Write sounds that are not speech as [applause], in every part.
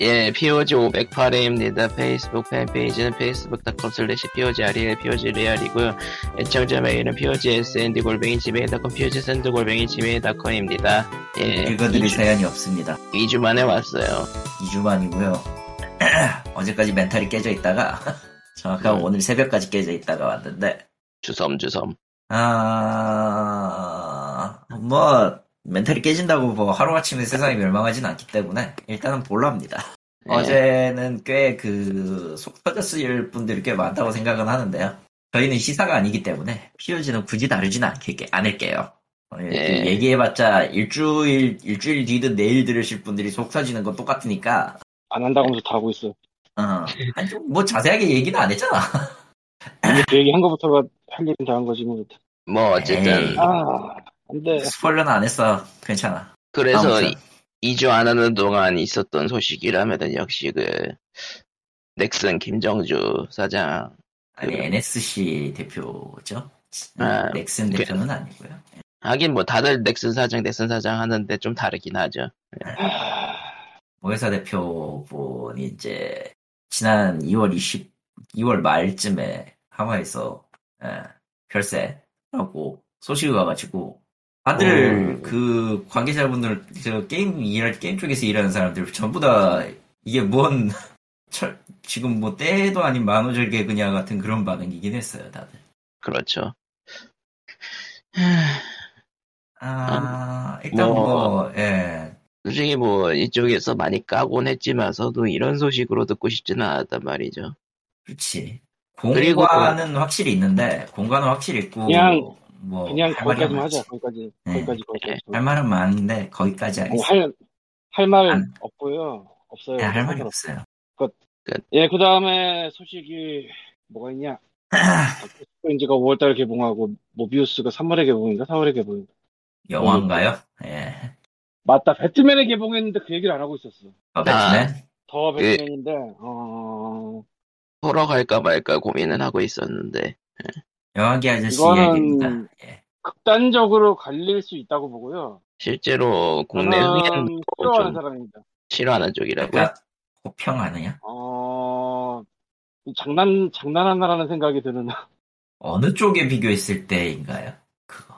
예, POG 508회입니다. 페이스북 팬페이지는 facebook.com slash POGREAL, POGREAL이고요. 애청자 메일은 POGSND 골뱅이 지메일.com, POGSND 골뱅이 지메일.com입니다. 예. 읽어드릴 2주, 사연이 없습니다. 2주 만에 왔어요. 2주 만이고요. [clears throat] 어제까지 멘탈이 깨져 있다가 [laughs] 정확하게 음. 오늘 새벽까지 깨져 있다가 왔는데 주섬주섬. 아... 뭐 멘탈이 깨진다고 뭐 하루아침에 세상이 멸망하진 않기 때문에 일단은 볼랍니다. 예. 어제는 꽤 그 속 터졌을 분들이 꽤 많다고 생각은 하는데요. 저희는 시사가 아니기 때문에 POG는 굳이 다루진 않게, 않을게요. 그 얘기해봤자 일주일, 일주일 뒤든 내일 들으실 분들이 속 터지는 건 똑같으니까, 안 한다고 하면서 다 하고 있어. 어, 아니, 좀뭐 자세하게 얘기는 안 했잖아. 그 얘기 한 거부터가 할 일은 다 한 거지, 뭐. 뭐, 어쨌든. 에이. 아, 안 돼. 스포일러는 안 했어. 괜찮아. 그래서 아무튼. 2주 안 하는 동안 있었던 소식이라면은 역시 그, 넥슨 김정주 사장. 아니, 그- NSC 대표죠. 아, 넥슨 그- 대표는 아니고요. 하긴 뭐 다들 넥슨 사장, 넥슨 사장 하는데 좀 다르긴 하죠. 모회사 대표분이 이제 지난 2월 20, 2월 말쯤에 하와이에서 예, 별세라고 소식이 와가지고 다들 오. 그 관계자분들 저 게임 일할 게임 쪽에서 일하는 사람들 전부 다 이게 뭔 [laughs] 철, 지금 뭐 때도 아닌 만우절 개그냐 같은 그런 반응이긴 했어요 다들. 그렇죠. 아 일단 뭐- 뭐 예. 솔직히 뭐 이쪽에서 많이 까곤 했지만서도 이런 소식으로 듣고 싶지는 않았단 말이죠. 그렇지. 그리고- 공과는 확실히 있는데 공과는 확실히 있고 그냥- 뭐 그냥 거기까지만. 하자, 거기까지. 네. 거기까지, 거기까지. 할 말은 많은데 거기까지 아니, 하겠습니다. 할, 할말 안- 없고요. 없어요. 네, 할 말이. 없어요. 예, 그 다음에 소식이 뭐가 있냐. [clears throat] 스트레인지가 5월달에 개봉하고, 모비우스가 3월에 개봉인가? 4월에 개봉인가? 영화인가요? 예. 맞다, 배트맨에 개봉했는데 그 얘기를 안 하고 있었어. 어, 배트맨? 더 그- 배트맨인데, 어, 보러 갈까 말까 고민은 하고 있었는데 영 화기 아저씨 이야기입니다. 예. 극단적으로 갈릴 수 있다고 보고요. 실제로 국내 흥행 싫어하는 좀 사람입니다. 싫어하는 쪽이라고요. 그러니까 호평하느냐? 어, 장난, 장난하나라는 생각이 드는. [laughs] 어느 쪽에 비교했을 때인가요? 그거.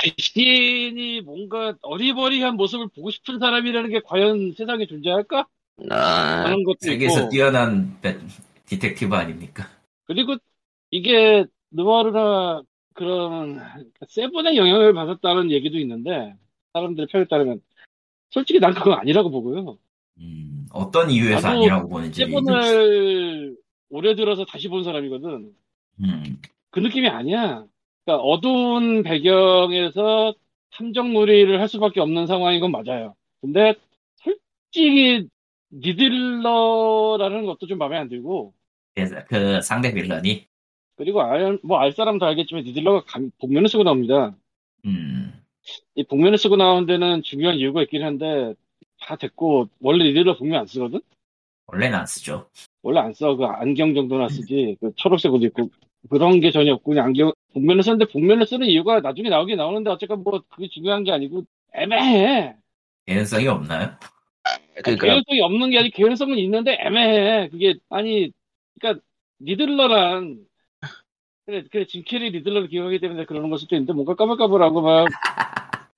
귀신이 뭔가 어리버리한 모습을 보고 싶은 사람이라는 게 과연 세상에 존재할까? 아, 하는 것도 세계에서 있고. 뛰어난 배- detective 아닙니까? 그리고 이게 느와르나 그런 세븐의 영향을 받았다는 얘기도 있는데 사람들의 평에 따르면 솔직히 난 그건 아니라고 보고요. 음, 어떤 이유에서 아니라고 보는지. 세븐을 올해 들어서 다시 본 사람이거든. 음, 그 느낌이 아니야. 그러니까 어두운 배경에서 탐정놀이를 할 수밖에 없는 상황인 건 맞아요. 근데 솔직히 리들러라는 것도 좀 마음에 안 들고 그래서 그 상대 빌런이, 그리고 알, 뭐 알 사람도 알겠지만 리들러가 감- 복면을 쓰고 나옵니다. 음, 이 복면을 쓰고 나온 데는 중요한 이유가 있긴 한데 다 됐고 원래 리들러 복면 안 쓰거든? 원래는 안 쓰죠. 원래 안 써. 그 안경 정도나 쓰지. 그 초록색 옷 입고 그런 게 전혀 없고 그냥 안경 복면을 쓰는데 복면을 쓰는 이유가 나중에 나오긴 나오는데 어쨌건 뭐 그게 중요한 게 아니고 애매해. 개연성이 없나요? 그러니까 개연성이 없는 게 아니고 개연성은 있는데 애매해. 그게 아니 그러니까 리들러란 그래 그래 짐 캐리 리들러를 기억하기 때문에 그러는 걸 수도 있는데 뭔가 까불까불하고 막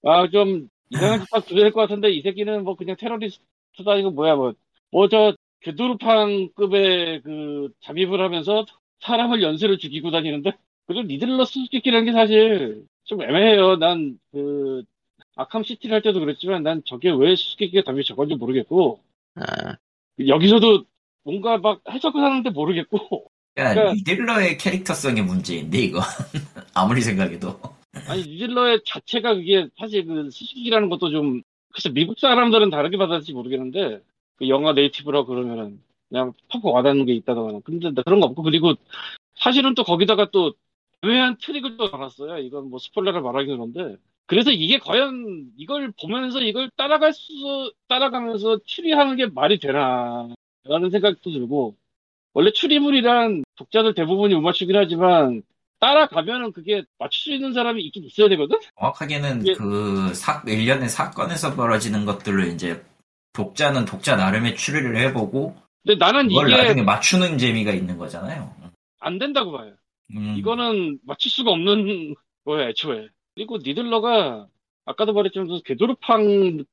아 좀 [laughs] 이상한 짓딱 두드릴 것 같은데 이 새끼는 뭐 그냥 테러리스트다 이거 뭐야 뭐. 뭐 저 괴도 루팡급의 그 잠입을 하면서 사람을 연쇄로 죽이고 다니는데? 그리고 리들러 수수께끼라는 게 사실 좀 애매해요. 난 그 아캄 시티를 할 때도 그랬지만 난 저게 왜 수수께끼가 답이 저건지 모르겠고. 아, 여기서도 뭔가 막 해석을 하는데 모르겠고 그러니까 그러니까- 리들러의 캐릭터성의 문제인데 이거. [laughs] 아무리 생각해도. 아니 뉴질러의 자체가 그게 사실 그 수수께끼라는 것도 좀 글쎄 미국 사람들은 다르게 받아들일지 모르겠는데 그 영어 native라고 그러면은 그냥 팍 와닿는 게 있다거나 근데 나 그런 거 없고 그리고 사실은 또 거기다가 또 애매한 트릭을 또 달았어요. 이건 뭐 스포일러를 말하기 그런데. 그래서 이게 과연 이걸 보면서 이걸 따라갈 수 따라가면서 추리하는 게 말이 되나 라는 생각도 들고 원래 추리물이란 독자들 대부분이 못 맞추긴 하지만 따라가면은 그게 맞출 수 있는 사람이 있긴 있어야 되거든? 정확하게는 예. 그 사, 일련의 사건에서 벌어지는 것들을 이제 독자는 독자 나름의 추리를 해보고 근데 나는 그걸 이게 나중에 맞추는 재미가 있는 거잖아요. 안 된다고 봐요. 음. 이거는 맞출 수가 없는 [laughs] 거야, 애초에. 그리고 니들러가 아까도 말했지만 그 궤도르팡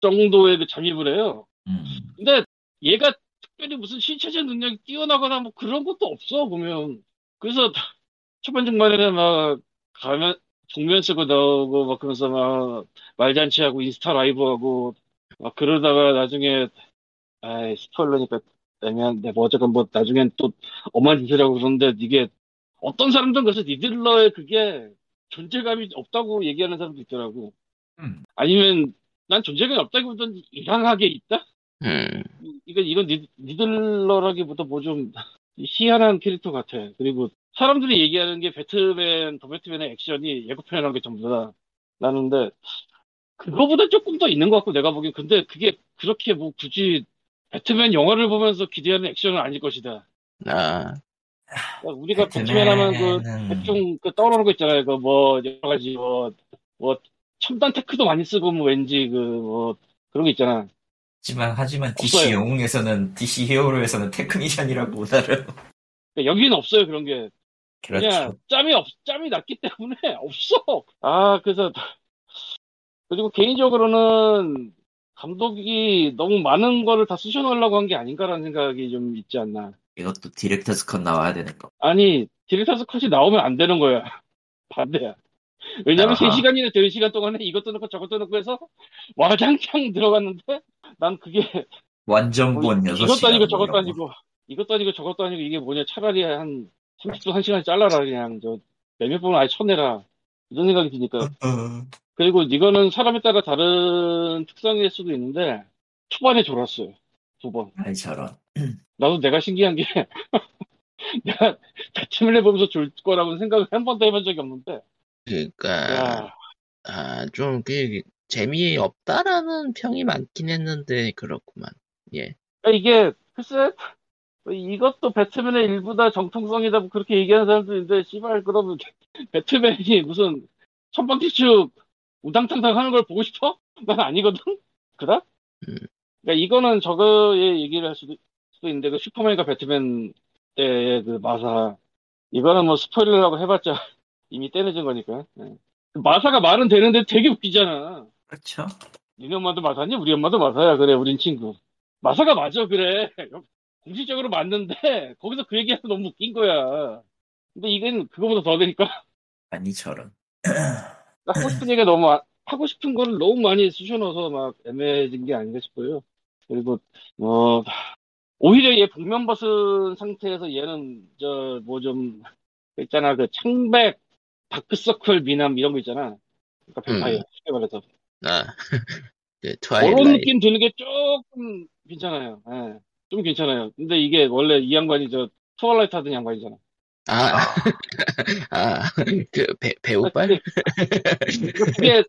정도의 그 잠입을 해요. 음. 근데 얘가 특별히 무슨 신체적 능력이 뛰어나거나 뭐 그런 것도 없어, 보면. 그래서 초반 중반에는 막 가면, 복면 쓰고 나오고 막 그러면서 막 말잔치하고 인스타 라이브 하고 막 그러다가 나중에 아이 스포일러니까 애매한데 뭐 어쨌건 뭐 나중엔 또 엄한 짓을 하고 그러는데 이게 어떤 사람들은 그래서 니들러의 그게 존재감이 없다고 얘기하는 사람도 있더라고. 음. 아니면 난 존재감이 없다기보다는 이상하게 있다? 음, 이건 이건 니, 니들러라기보다 뭐 좀 희한한 캐릭터 같아. 그리고 사람들이 얘기하는 게 배트맨, 더 배트맨의 액션이 예고편이라는 게 전부 다 나는데 그거보다 조금 더 있는 것 같고 내가 보기엔 근데 그게 그렇게 뭐 굳이 배트맨 영화를 보면서 기대하는 액션은 아닐 것이다. 아, 그러니까 우리가 배트맨 하면 그 대충 그 떠오르는 거 있잖아요. 그 뭐 여러 가지 뭐, 뭐 첨단 tech도 많이 쓰고 뭐 왠지 그 뭐 그런 거 있잖아. 하지만 하지만 DC 없어요. 영웅에서는 DC 히어로에서는 테크니션이라고 나름 그러니까 여기는 없어요 그런 게. 그렇죠. 그냥 짬이 없 짬이 났기 때문에 [laughs] 없어. 아 그래서 그리고 개인적으로는 감독이 너무 많은 거를 다 쑤셔넣으려고 한 게 아닌가라는 생각이 좀 있지 않나. 이것도 director's cut 나와야 되는 거. 아니 director's cut이 나오면 안 되는 거야. [laughs] 반대야. 왜냐면 아하. 3시간이나 되는 시간 동안에 이것도 넣고 저것도 넣고 해서 와장창 들어갔는데 난 그게 완전 본뭐 6시간. 이것도 아니고 저것도 아니고 이것도 아니고 저것도 아니고 이게 뭐냐 차라리 한 30분 1시간 잘라라 그냥 저 몇몇 분은 아예 쳐내라 이런 생각이 드니까 [laughs] 그리고 이거는 사람에 따라 다른 특성일 수도 있는데 초반에 졸았어요 두번 아이 저런. [clears throat] 나도 내가 신기한 게 [laughs] 내가 배트맨을 보면서 졸 거라고는 생각을 한 번도 해본 적이 없는데 그니까, 야 아, 좀, 그, 재미없다라는 평이 많긴 했는데, 그렇구만. 예. 그러니까 이게 글쎄 뭐 이것도 배트맨의 일부다 정통성이다 뭐 그렇게 얘기하는 사람도 있는데 씨발 그러면 배트맨이 무슨 천방지축 우당탕탕 하는 걸 보고 싶어? 난 아니거든. 그다? 음. 그러니까 이거는 저거의 얘기를 할 수도, 수도 있는데 그 슈퍼맨과 배트맨 때의 그 마사 이거는 뭐 스포일러라고 해봤자 이미 떼내진 거니까. 예. 마사가 말은 되는데 되게 웃기잖아. 그렇죠. 니네 엄마도 마사니? 우리 엄마도 마사야. 그래, 우린 친구. 마사가 맞아, 그래. 공식적으로 맞는데, 거기서 그 얘기해서 너무 웃긴 거야. 근데 이건 그거보다 더 되니까, 아니 저런. 하고 싶은 얘기가 너무, 아- 하고 싶은 거를 너무 많이 쑤셔넣어서 막 애매해진 게 아닌가 싶어요. 그리고, 뭐, 오히려 얘 복면 벗은 상태에서 얘는, 저, 뭐 좀, 그 있잖아, 그 창백, 다크서클 미남 이런 거 있잖아. 그러니까 뱀파이어, 음. 쉽게 말해서. 아, [laughs] 그, 그런 Twilight. 느낌 드는 게 조금 괜찮아요. 예, 좀 괜찮아요. 근데 이게 원래 이 양반이 저 Twilight 하던 양반이잖아. 아, [laughs] 아, 그, 배, 배우빨? 그게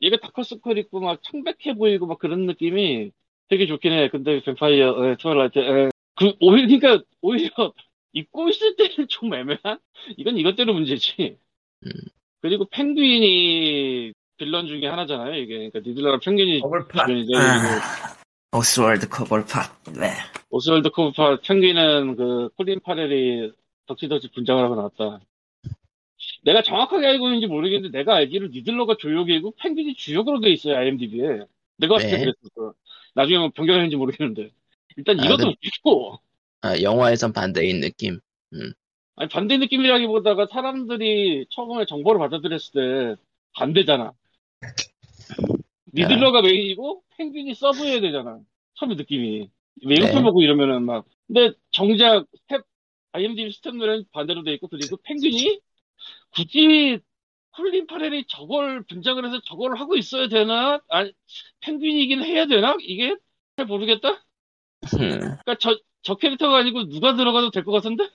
얘가 다크서클 있고 막 창백해 보이고 막 그런 느낌이 되게 좋긴 해. 근데 뱀파이어, 예, Twilight, 예. 그 오히려 그러니까 오히려 입고 있을 때는 [laughs] 좀 애매한? 이건 이것대로 문제지. 음. 그리고 펭귄이 빌런 중에 하나잖아요. 이게 그러니까 리들러랑 펭귄이 커벌팟. 주변인데 아, 오스월드 커벌팟. 네. 오스월드 코브파 펭귄은 그 콜린 파렐이 덕지덕지 분장을 하고 나왔다. 내가 정확하게 알고 있는지 모르겠는데 내가 알기로 리들러가 조역이고 펭귄이 주역으로 돼 있어요 IMDb에. 내가 봤을 때 네. 그랬었어. 나중에 뭐 변경했는지 모르겠는데. 일단 아, 이것도 그- 웃기고 아, 영화에선 반대인 느낌. 아니 반대 느낌이라기보다가 사람들이 처음에 정보를 받아들였을 때 반대잖아. [laughs] 리들러가 메인이고 펭귄이 서브해야 되잖아. 처음에 느낌이. 예고편 네. 보고 이러면은 막. 근데 정작 스텝, IMDb staff roll에는 반대로 돼 있고 그리고 펭귄이 굳이 콜린 파렐이 저걸 분장을 해서 저걸 하고 있어야 되나? 아니, 펭귄이긴 해야 되나? 이게 잘 모르겠다? 음, 그러니까 저, 저 캐릭터가 아니고 누가 들어가도 될 것 같은데?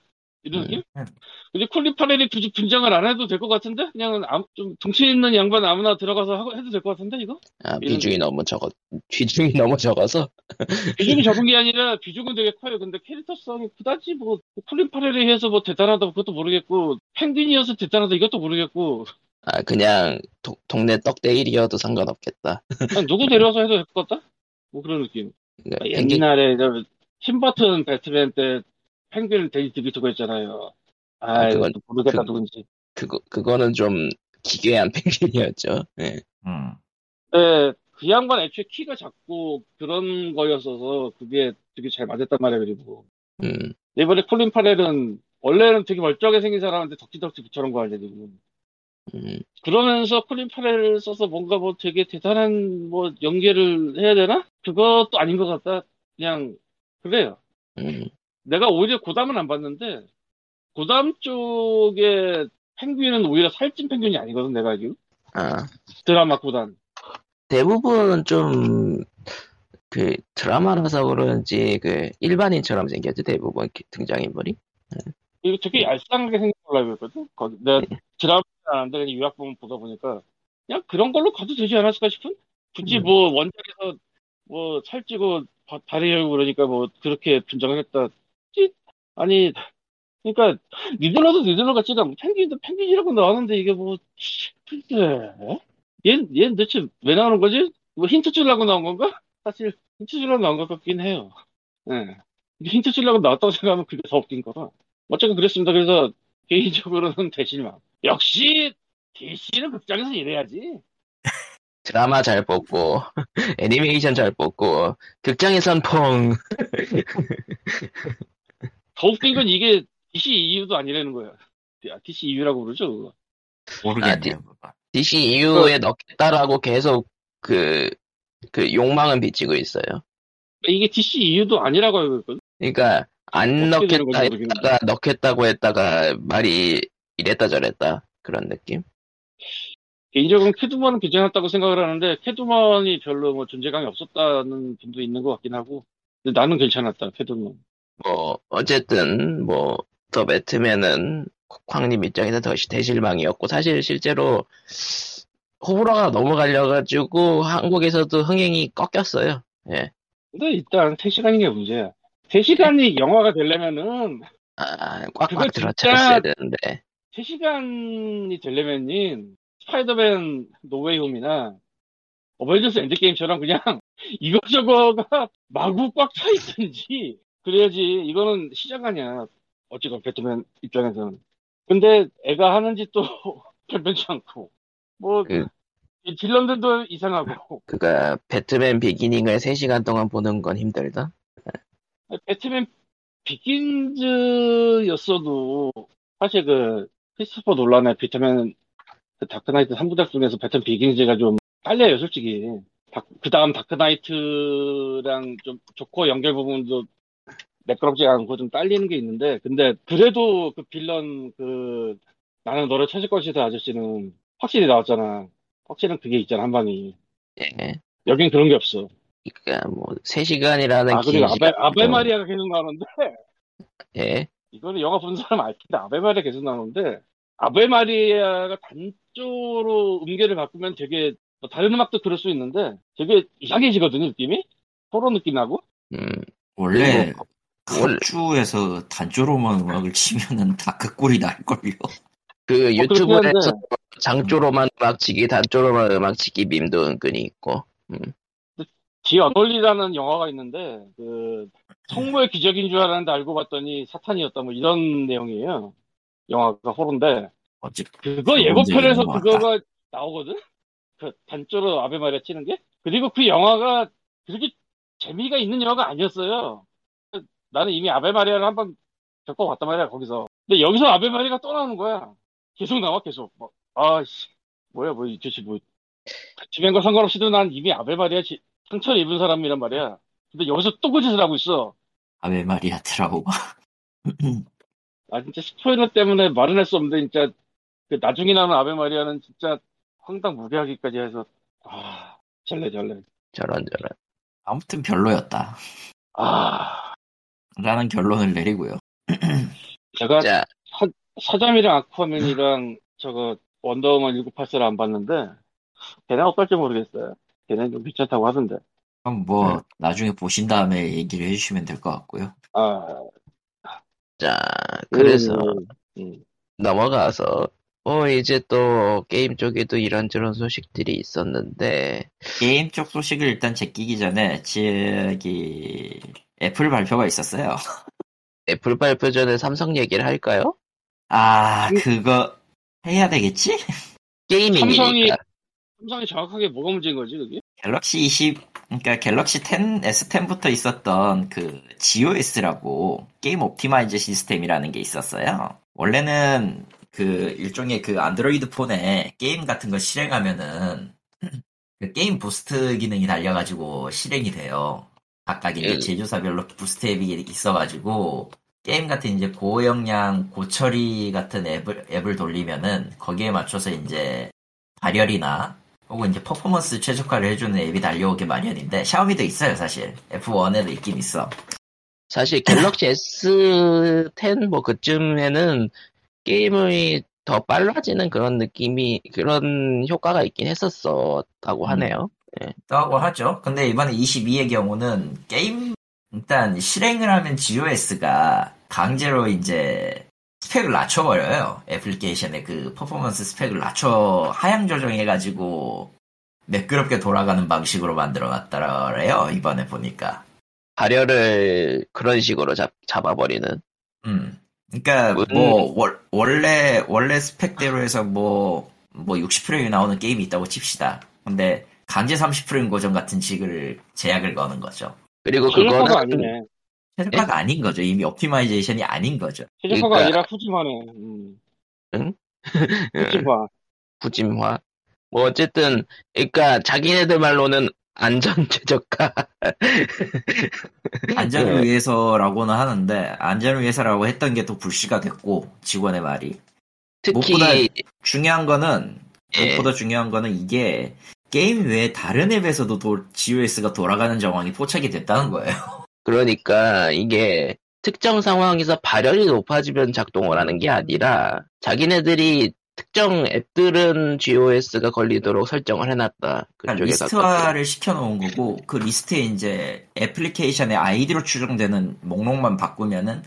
이런 느낌? 음. 근데 콜린 파렐이 굳이 분장을 안 해도 될 것 같은데? 그냥 아무- 좀 덩치 있는 양반 아무나 들어가서 하고, 해도 될 것 같은데, 이거? 아, 비중이 너무 적어, 비중이 너무 적어서. 비중이 적은 게 아니라 비중은 되게 커요. 근데 캐릭터성이 그다지 뭐 콜린 파렐에 해서 뭐 대단하다 그것도 모르겠고 펭귄이어서 대단하다 이것도 모르겠고 아, 그냥 도- 동네 떡대 1이어도 상관없겠다. 누구 데려와서 해도 될 것 같다? 뭐 그런 느낌. 그러니까 아, 펭귄- 옛날에 저 팀버튼 배트맨 때 펭귄 대니 드비토가 있잖아요. 아, 아, 그건- 모르겠다 그- 누군지. 그거 그거는 좀 기괴한 [laughs] 펭귄이었죠. 예. 음. 네, 그 양반 애초에 키가 작고 그런 거였어서 그게 되게 잘 맞았단 말이야 그리고 음, 이번에 콜린 파렐은 원래는 되게 멀쩡하게 생긴 사람한테 덕지덕지 붙여놓은 거 알지 지금. 음, 그러면서 콜린 파렐을 써서 뭔가 뭐 되게 대단한 뭐 연기를 해야 되나? 그것도 아닌 것 같다. 그냥 그래요. 음. 내가 오히려 고담은 안 봤는데 고담 쪽에 펭귄은 오히려 살찐 펭귄이 아니거든 내가 알기로 아, 드라마 고담 대부분 좀, 그, 드라마라서 그런지, 그, 일반인처럼 생겼죠, 대부분 기- 등장인물이. 이거 되게 얄쌍하게 생긴 걸로 알고 있거든 거기 내가 드라마는 안 하는데 그냥 요약 보면 보다 보니까 그냥 그런 걸로 가도 되지 않았을까 싶은 굳이 음. 뭐 원작에서 뭐 살찌고 바- 다리 절고 그러니까 뭐 그렇게 분장을 했다 찌? 아니 그러니까 리들러도 리들러 같지가 않고 펭귄도 펭귄이라고 나오는데 이게 뭐 근데 얘, 얘는 대체 왜 나오는 거지? 뭐 힌트 주려고 나온 건가? 사실 힌트 주려고 나온 것 같긴 해요. 예. 힌트 주려고 나왔다고 생각하면 그게 더 웃긴 거라. 어쨌든 그랬습니다. 그래서 개인적으로는 대실망. 역시 DC는 극장에서 이래야지. 드라마 잘 뽑고, [laughs] 애니메이션 잘 뽑고, 극장에선 펑. 더 웃긴 건 이게 DC EU도 아니라는 거야. 아, DC EU라고 그러죠. 그거. 모르겠네요. 그거. DC 이후에 넣겠다라고 계속 그, 그 욕망은 비치고 있어요. 이게 DC EU도 아니라고 알고 있거든. 그러니까, 안 넣겠다. 했다가, 넣겠다고 했다가, 말이 이랬다 저랬다. 그런 느낌? 개인적으로는 캐두먼은 괜찮았다고 생각을 하는데 캐두먼이 별로 뭐 존재감이 없었다는 분도 있는 것 같긴 하고 근데 나는 괜찮았다 캐두먼. 뭐, 어쨌든, 뭐, 더 배트맨은 쾅님 입장에서 더 시- 대실망이었고, 사실 실제로 호불호가 너무 갈려가지고 한국에서도 흥행이 꺾였어요. 예. 근데 일단 3시간인 게 문제야. 3시간이 영화가 되려면은 아, 꽉꽉 들어찼어야 되는데. 3시간이 되려면은 스파이더맨 노웨이 홈이나 어벤져스 엔드게임처럼 그냥 [laughs] 이거저거가 마구 꽉 차 있든지 그래야지 이거는 시작 아니야. 어찌건 배트맨 입장에서는. 근데 애가 하는 짓도 변변치 않고 뭐 그- 이 villain들도 이상하고 그가 배트맨 비기닝을 3시간 동안 보는 건 힘들다. 배트맨 비긴즈였어도 사실 그 크리스토퍼 놀란의 배트맨 그 다크나이트 3부작 중에서 배트맨 비긴즈가 좀 딸려요 솔직히 그 다음 다크나이트랑 좀 조커 연결 부분도 매끄럽지 않고 좀 딸리는 게 있는데 근데 그래도 그 빌런 그 나는 너를 찾을 것이다 아저씨는 확실히 나왔잖아 확실한 그게 있잖아 한 방이 예. 여긴 그런 게 없어 그니까 뭐, 3시간이라는 아긴 그리고 아베, 시간. 아베 마리아가 계속 나오는데 예. 이거는 영화 본 사람 알 텐데 아베 마리아 계속 나오는데 아베 마리아가 단 조로 음계를 바꾸면 되게 뭐 다른 음악도 그럴 수 있는데 되게 이상해지거든요 느낌이? 호러 느낌 나고? 음, 원래 각주에서 단조로만 음악을 치면은 다 그 꼴이 날걸요. 그뭐 그렇긴 유튜브에서 장조로만 음악치기, 단조로만 음악치기 밈도 은근히 있고. 디 어널리라는 영화가 있는데 그 성모의 기적인 줄 알았는데 알고 봤더니 사탄이었다 뭐 이런 내용이에요. 영화가 호러인데 어찌 그거 예고편에서. 그거가 나오거든? 그 단조로 아베마리아 치는 게? 그리고 그 영화가 그렇게 재미가 있는 영화가 아니었어요. 나는 이미 아베마리아를 한 번 겪어봤단 말이야, 거기서. 근데 여기서 아베마리아가 또 나오는 거야. 계속 나와, 계속. 뭐, 아씨, 뭐야, 뭐, 이 도대체 뭐. 주변과 상관없이도 난 이미 아베마리아 지- 상처를 입은 사람이란 말이야. 근데 여기서 또 그 짓을 하고 있어. 아베 마리아 트라우마. 아, 진짜 스포일러 때문에 말은 할 수 없는데, 진짜, 그 나중에 나오는 아베 마리아는 진짜 황당 무계하기까지 해서, 아, 잘래, 잘래. 저런 저런. 아무튼 별로였다. 아, 라는 결론을 내리고요. [clears throat] 제가 자, 사잠이랑 아쿠아맨이랑 저거 원더우먼 1984를 안 봤는데, 걔네 어떨지 모르겠어요. 걔네 좀 괜찮다고 하던데. 그럼 뭐 네. 나중에 보신 다음에 얘기를 해주시면 될 것 같고요. 아, 자, 그래서 음, 음. 넘어가서 뭐 이제 또 게임 쪽에도 이런저런 소식들이 있었는데 게임 쪽 소식을 일단 제끼기 전에 저기 애플 발표가 있었어요. [laughs] 애플 발표 전에 삼성 얘기를 할까요? 아 그거 해야 되겠지? [laughs] gaming이니까 삼성이- 삼성이 정확하게 뭐가 문제인 거지 그게? 갤럭시 20 그러니까 갤럭시 10 S10부터 있었던 그 GOS라고 game optimizer system이라는 게 있었어요. 원래는 그 일종의 그 안드로이드 폰에 게임 같은 거 실행하면은 그 게임 boost 기능이 딸려가지고 실행이 돼요. 각각 이제 음. 제조사별로 boost 앱이 있어가지고 게임 같은 이제 고용량 고처리 같은 앱을 앱을 돌리면은 거기에 맞춰서 이제 발열이나 혹은 이제 퍼포먼스 최적화를 해주는 앱이 딸려오게 마련인데 샤오미도 있어요 사실 F1에도 있긴 있어 사실 갤럭시 S10 뭐 그쯤에는 게임이 더 빨라지는 그런 느낌이 그런 효과가 있긴 했었었다고 음. 하네요. 라고 하죠 근데 이번에 22의 경우는 게임 일단 실행을 하면 GOS가 강제로 이제 스펙을 낮춰버려요 애플리케이션의 그 퍼포먼스 스펙을 낮춰 하향 조정해가지고 매끄럽게 돌아가는 방식으로 만들어놨더래요 이번에 보니까 발열을 그런 식으로 잡, 잡아버리는. 음. 그러니까 음. 뭐 월, 원래 원래 스펙대로 해서 뭐뭐 60프레임이 나오는 게임이 있다고 칩시다. 근데 강제 30프레임 고정 같은 식을 제약을 거는 거죠. 그리고 그거는 아니네. 최적화가 아닌 거죠. 이미 optimization이 아닌 거죠. 최적화가 그러니까- 아니라 푸짐하네. 음. 응? 푸짐화. [laughs] 부짐화. 뭐 어쨌든 그러니까 자기네들 말로는 안전 최저가. [laughs] 안전을 네. 위해서라고는 하는데 안전을 위해서라고 했던 게 또 불씨가 됐고 직원의 말이 특히 무엇보다- 중요한 거는 예. 무엇보다 중요한 거는 이게 게임 외에 다른 앱에서도 도, GOS가 돌아가는 정황이 포착이 됐다는 거예요. [laughs] 그러니까 이게 특정 상황에서 발열이 높아지면 작동을 하는 게 아니라 자기네들이 특정 앱들은 GOS가 걸리도록 설정을 해놨다. 그러니까. 리스트화를 시켜놓은 거고 그 리스트에 이제 애플리케이션의 아이디로 추정되는 목록만 바꾸면은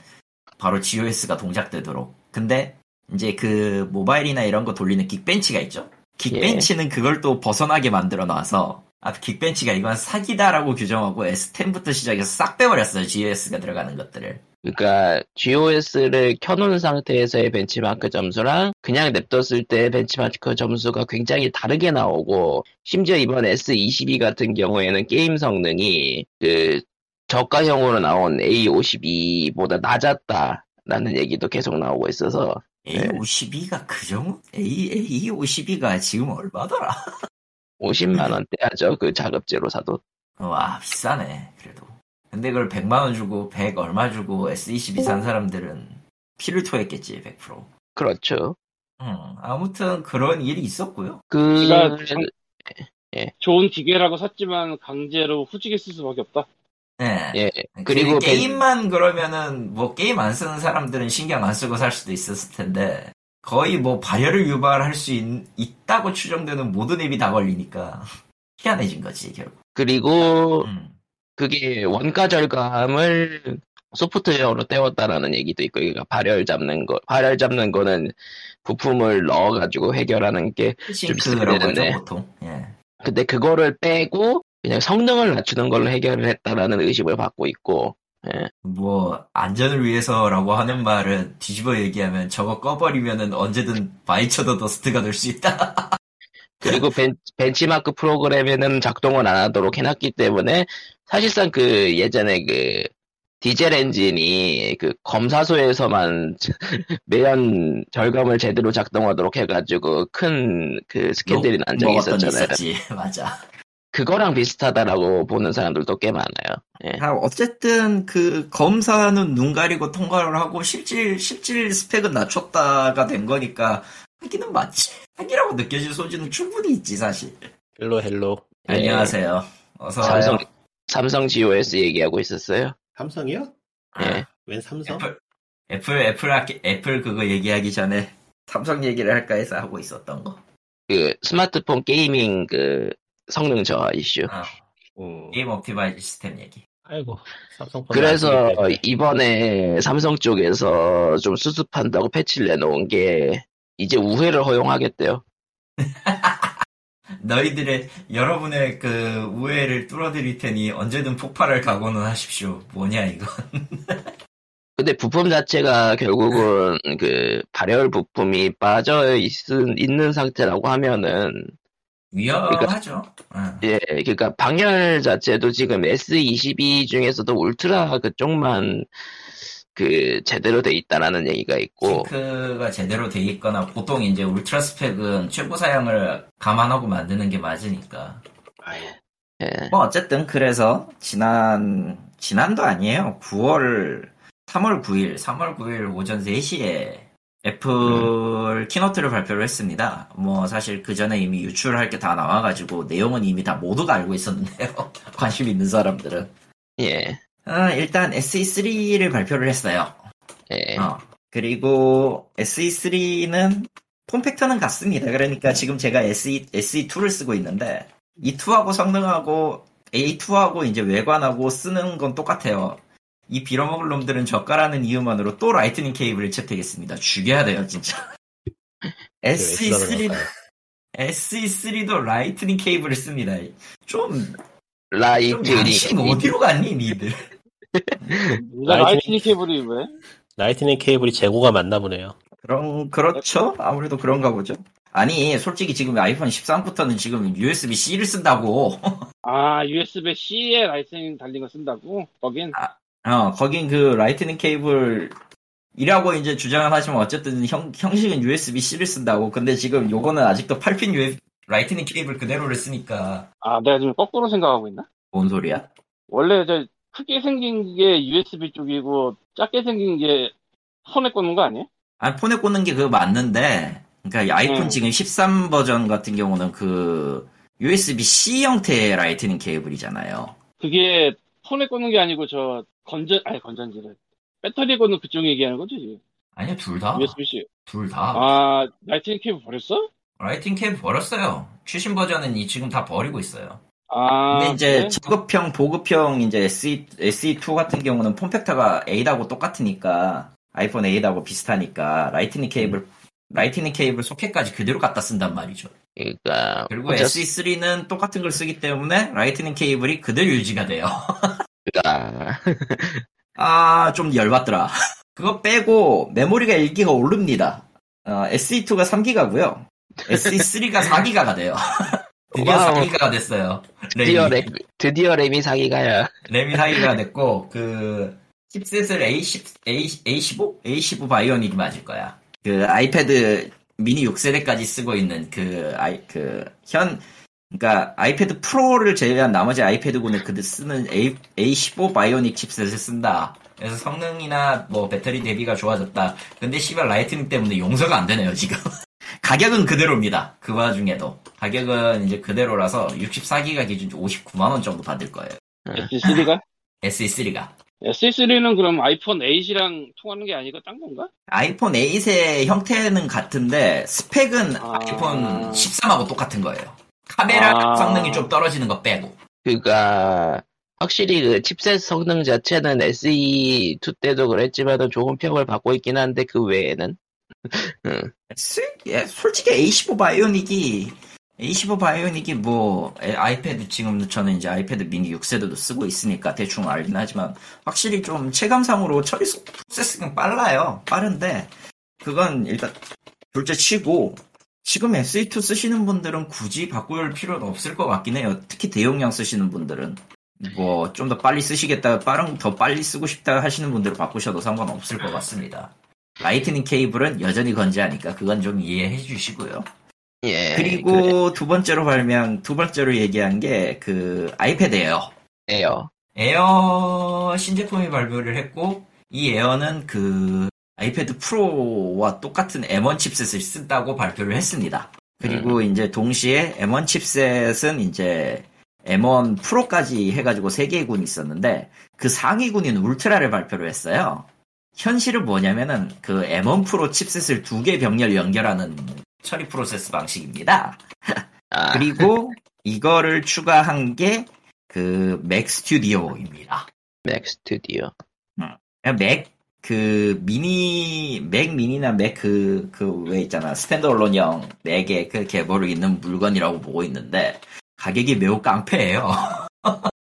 바로 GOS가 동작되도록. 근데 이제 그 모바일이나 이런 거 돌리는 긱벤치가 있죠. 긱벤치는 그걸 또 벗어나게 만들어 놔서 아 긱벤치가 이건 사기다라고 규정하고 S10부터 시작해서 싹 빼버렸어요. GOS가 들어가는 것들을. 그러니까 GOS를 켜놓은 상태에서의 벤치마크 점수랑 그냥 냅뒀을 때 벤치마크 점수가 굉장히 다르게 나오고 심지어 이번 S22 같은 경우에는 게임 성능이 그 저가형으로 나온 A52보다 낮았다라는 얘기도 계속 나오고 있어서 A52가 그 정도? A, A52가 지금 얼마더라? 50만 원대 하죠 그 자급제로 사도 와 비싸네 그래도 근데 그걸 100만 원 주고 100 얼마 주고 S22 산 사람들은 피를 토했겠지 100% 그렇죠 음, 아무튼 그런 일이 있었고요 그 그러니까 좋은 기계라고 샀지만 강제로 후지게 쓸 수밖에 없다. 네. 예그 그리고 벤- 게임만 그러면은 뭐 게임 안 쓰는 사람들은 신경 안 쓰고 살 수도 있었을 텐데 거의 뭐 발열을 유발할 수 있, 다고 추정되는 모든 앱이 다 걸리니까 [laughs] 희한해진 거지 결국 그리고 음. 그게 원가 절감을 소프트웨어로 때웠다라는 얘기도 있고, 그러니까 발열 잡는 거, 발열 잡는 거는 부품을 넣어가지고 해결하는 게, 되는데. 보통 예. 근데 그거를 빼고 그냥 성능을 낮추는 걸로 해결을 했다라는 의심을 받고 있고, 뭐 안전을 위해서라고 하는 말은 뒤집어 얘기하면 저거 꺼버리면은 언제든 bite the dust가 될 수 있다. 그리고 벤, 벤치마크 프로그램에는 작동을 안 하도록 해놨기 때문에 사실상 그 예전에 그 디젤 엔진이 그 검사소에서만 [laughs] 매연 절감을 제대로 작동하도록 해가지고 큰 그 스캔들이 난 적이 있었잖아요. 있었지. [laughs] 맞아. 그거랑 비슷하다라고 보는 사람들도 꽤 많아요. 예. 아, 어쨌든 그 검사는 눈 가리고 통과를 하고 실질 실질 스펙은 낮췄다가 된 거니까 사기는 맞지. 사기라고 느껴질 소지는 충분히 있지 사실. hello hello. 예. 안녕하세요. 어서 삼성 와요. 삼성 GOS 얘기하고 있었어요. 삼성이요? 예. 웬 삼성? 애플 애플 애플 하기- 애플 그거 얘기하기 전에 삼성 얘기를 할까 해서 하고 있었던 거. 그 스마트폰 gaming 그 성능 저하 이슈. 아, 음, 게임 optimize 시스템 얘기. 아이고 삼성 폰 그래서. 이번에 삼성 쪽에서 좀 수습한다고 패치를 내놓은 게 이제 우회를 허용하겠대요. [laughs] 너희들의 여러분의 그 우회를 뚫어드릴 테니 언제든 폭발할 각오는 하십시오. 뭐냐 이거. [laughs] 근데 부품 자체가 결국은 그 발열 부품이 빠져 있, 있는 상태라고 하면은 위험하죠. 응. 예, 그러니까 방열 자체도 지금 S22 중에서도 울트라 그쪽만 그 제대로 돼 있다라는 얘기가 있고 싱크가 제대로 돼 있거나 보통 이제 울트라 스펙은 최고 사양을 감안하고 만드는 게 맞으니까. 예, 뭐 어쨌든 그래서 지난 지난도 아니에요. 9월 3월 9일 3월 9일 오전 3시에 애플 keynote를 발표를 했습니다. 뭐 사실 그 전에 이미 유출할 게 다 나와가지고 내용은 이미 다 모두가 알고 있었는데요. [laughs] 관심 있는 사람들은. 예, 아, 일단 SE3를 발표를 했어요. 예. 어, 그리고 SE3는 form factor는 같습니다. 그러니까 지금 제가 SE, SE2를 쓰고 있는데, 이 2하고 성능하고 A2하고 이제 외관하고 쓰는 건 똑같아요. 이 빌어먹을 놈들은 저가라는 이유만으로 또 라이트닝 케이블을 채택했습니다. 죽여야 돼요, 진짜. 왜 SE3, 그럴까요? SE3도 라이트닝 케이블을 씁니다. 좀, 좀 라이트닝 양심 어디로 갔니, 니들? 라이트닝- 케이블이 왜? 라이트닝 케이블이 재고가 많나 보네요. 그런 그렇죠. 아무래도 그런가 보죠. 아니 솔직히 지금 아이폰 13부터는 지금 USB-C를 쓴다고. 아, USB-C에 라이트닝 달린 거 쓴다고? 거긴? 어 거긴 그 라이트닝 케이블 이라고 이제 주장을 하지만 어쨌든 형, 형식은 USB-C를 쓴다고. 근데 지금 요거는 아직도 8핀 USB 라이트닝 케이블 그대로를 쓰니까 아, 내가 지금 거꾸로 생각하고 있나? 뭔 소리야? 원래 저 크게 생긴 게 USB 쪽이고 작게 생긴 게 폰에 꽂는 거 아니에요? 아 폰에 꽂는 게 그거 맞는데 그러니까 이 아이폰 음. 지금 13 버전 같은 경우는 그 USB-C 형태의 라이트닝 케이블이잖아요. 그게 폰에 꽂는 게 아니고 저 건전 아니 건전지를 배터리에 꽂는 그쪽 얘기하는 거죠 지금 아니요 둘 다. USB-C 둘 다. 아 라이트닝 케이블 버렸어? 라이트닝 케이블 버렸어요. 최신 버전은 이 지금 다 버리고 있어요. 아 근데 이제 그래? 저급형, 보급형 이제 SE, SE2 같은 경우는 form factor가 8하고 똑같으니까 아이폰 8하고 비슷하니까 라이트닝 케이블 라이트닝 케이블 소켓까지 그대로 갖다 쓴단 말이죠. 그러니까 그리고 어쩔 SE3는 똑같은 걸 쓰기 때문에 라이트닝 케이블이 그대로 유지가 돼요. 수가 [laughs] 아, 좀 열받더라. 그거 빼고 메모리가 1기가 오릅니다. 어, SE2가 3기가고요. SE3가 4기가가 돼요. [laughs] 드디어 와우. 4기가가 됐어요. 드디어 램이. 램 드디어 램이 사기가야 램이 4기가 됐고 그 칩셋을 A10, A, A15? A15 바이오닉이 맞을 거야. 그 아이패드 미니 6세대까지 쓰고 있는 그 아이 그 현 그러니까 아이패드 프로를 제외한 나머지 아이패드군에 그들 쓰는 A, A15 바이오닉 칩셋을 쓴다. 그래서 성능이나 뭐 배터리 대비가 좋아졌다. 근데 씨발 라이트닝 때문에 용서가 안 되네요 지금. [laughs] 가격은 그대로입니다. 그 와중에도 가격은 이제 그대로라서 64기가 기준 59만 원 정도 받을 거예요. S3가? SE3가. S3는 그럼 아이폰 8이랑 통하는 게 아니고 딴 건가? 아이폰 8의 형태는 같은데 스펙은 아. 아... 이폰 13하고 똑같은 거예요. 카메라 아. 성능이 좀 떨어지는 거 빼고. 그니까 확실히 그 칩셋 성능 자체는 SE2 때도 그랬지만은 좋은 평을 받고 있긴 한데 그 외에는 스- 예, 솔직히 A15 바이오닉이 A15 바이오닉이 뭐 에, 아이패드 지금 저는 이제 아이패드 미니 6세대도 쓰고 있으니까 대충 알긴 하지만 확실히 좀 체감상으로 처리 속- processing은 빨라요. 빠른데 그건 일단 둘째 치고 지금 SE2 쓰시는 분들은 굳이 바꿀 필요는 없을 것 같긴 해요. 특히 대용량 쓰시는 분들은 뭐 좀 더 빨리 쓰시겠다, 빠른 더 빨리 쓰고 싶다 하시는 분들은 바꾸셔도 상관없을 것 같습니다. 라이트닝 케이블은 여전히 건재하니까 그건 좀 이해해 주시고요. 예 그리고 두 번째로 발명, 두 번째로 얘기한 게 그 아이패드 에어. 그래요. 에어 신제품이 발표를 했고 이 에어는 그 아이패드 프로와 똑같은 M1 칩셋을 쓴다고 발표를 했습니다. 그리고 이제 동시에 M1 칩셋은 이제 M1 프로까지 해가지고 세 개의 군이 있었는데 그 상위군인 울트라를 발표를 했어요. 현실은 뭐냐면은 그 M1 프로 칩셋을 두 개 병렬 연결하는 처리 프로세스 방식입니다. [laughs] 아, 그리고 이거를 추가한 게 그 맥 스튜디오입니다. 맥 스튜디오. 맥그 미니 맥 미니나 맥 그 그 왜 있잖아 스탠드얼론형 맥에 그 계보를 있는 물건이라고 보고 있는데 가격이 매우 깡패예요. [laughs]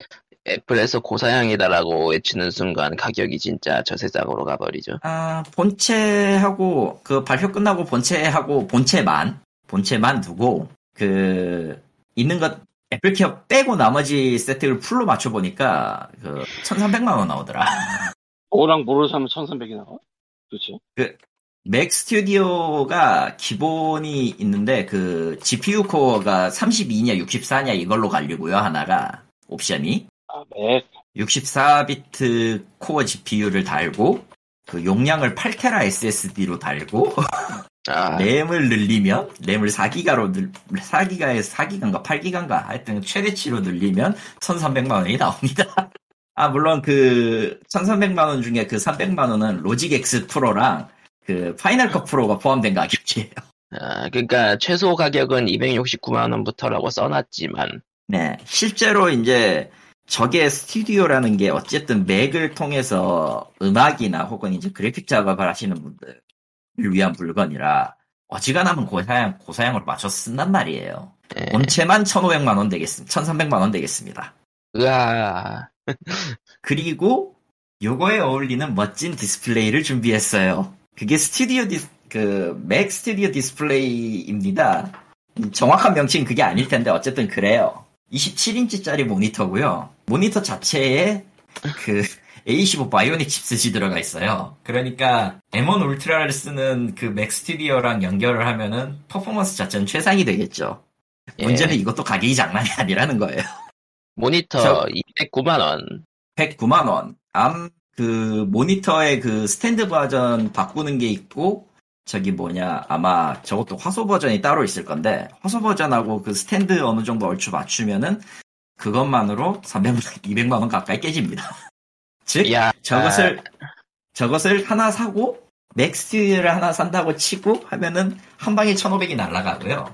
애플에서 고사양이다라고 외치는 순간 가격이 진짜 저세상으로 가버리죠. 아 본체하고 그 발표 끝나고 본체하고 본체만 본체만 두고 그 있는 것 애플케어 빼고 나머지 세트를 풀로 맞춰 보니까 그 1,300만 원 나오더라. 뭐랑 뭐를 사면 1300이 나와? 그렇지. 맥 스튜디오가 기본이 있는데 그 GPU 코어가 32냐 64냐 이걸로 갈리고요 하나가 옵션이 아, 맥. 64비트 코어 GPU를 달고 그 용량을 8테라 SSD로 달고 아, [laughs] 램을 늘리면 램을 4기가로 늘 4기가에서 4기가인가 8기가인가 하여튼 최대치로 늘리면 1,300만 원이 나옵니다. [laughs] 아 물론 그 1,300만 원 중에 그 300만 원은 로직 X 프로랑 그 파이널 컷 프로가 포함된 가격이에요. 아, 그러니까 최소 가격은 269만 원부터라고 써놨지만 네, 실제로 이제 저게 스튜디오라는 게 어쨌든 맥을 통해서 음악이나 혹은 이제 그래픽 작업을 하시는 분들을 위한 물건이라 어지간하면 고사양, 고사양으로 맞춰 쓴단 말이에요. 예. 본체만 1,500만 원 되겠습니다. 1,300만 원 되겠습니다. 으아 [laughs] 그리고 요거에 어울리는 멋진 디스플레이를 준비했어요. 그게 스튜디오 디스, 그, 맥 스튜디오 디스플레이입니다. 정확한 명칭은 그게 아닐 텐데, 어쨌든 그래요. 27인치짜리 모니터고요. 모니터 자체에 그 A15 Bionic 칩셋이 들어가 있어요. 그러니까 M1 Ultra를 쓰는 그 Mac Studio랑 연결을 하면은 퍼포먼스 자체는 최상이 되겠죠. 예. 문제는 이것도 가격이 장난이 아니라는 거예요. 모니터 저- 209만 원 109만 원. 암, 그, 모니터의 그 스탠드 버전 바꾸는 게 있고, 저기 뭐냐, 아마 저것도 화소 버전이 따로 있을 건데, 화소 버전하고 그 스탠드 어느 정도 얼추 맞추면은, 그것만으로 300만, 200만 원 가까이 깨집니다. [laughs] 즉, 야 저것을, 저것을 하나 사고, 맥스를 하나 산다고 치고 하면은, 한 방에 1500이 날라가고요.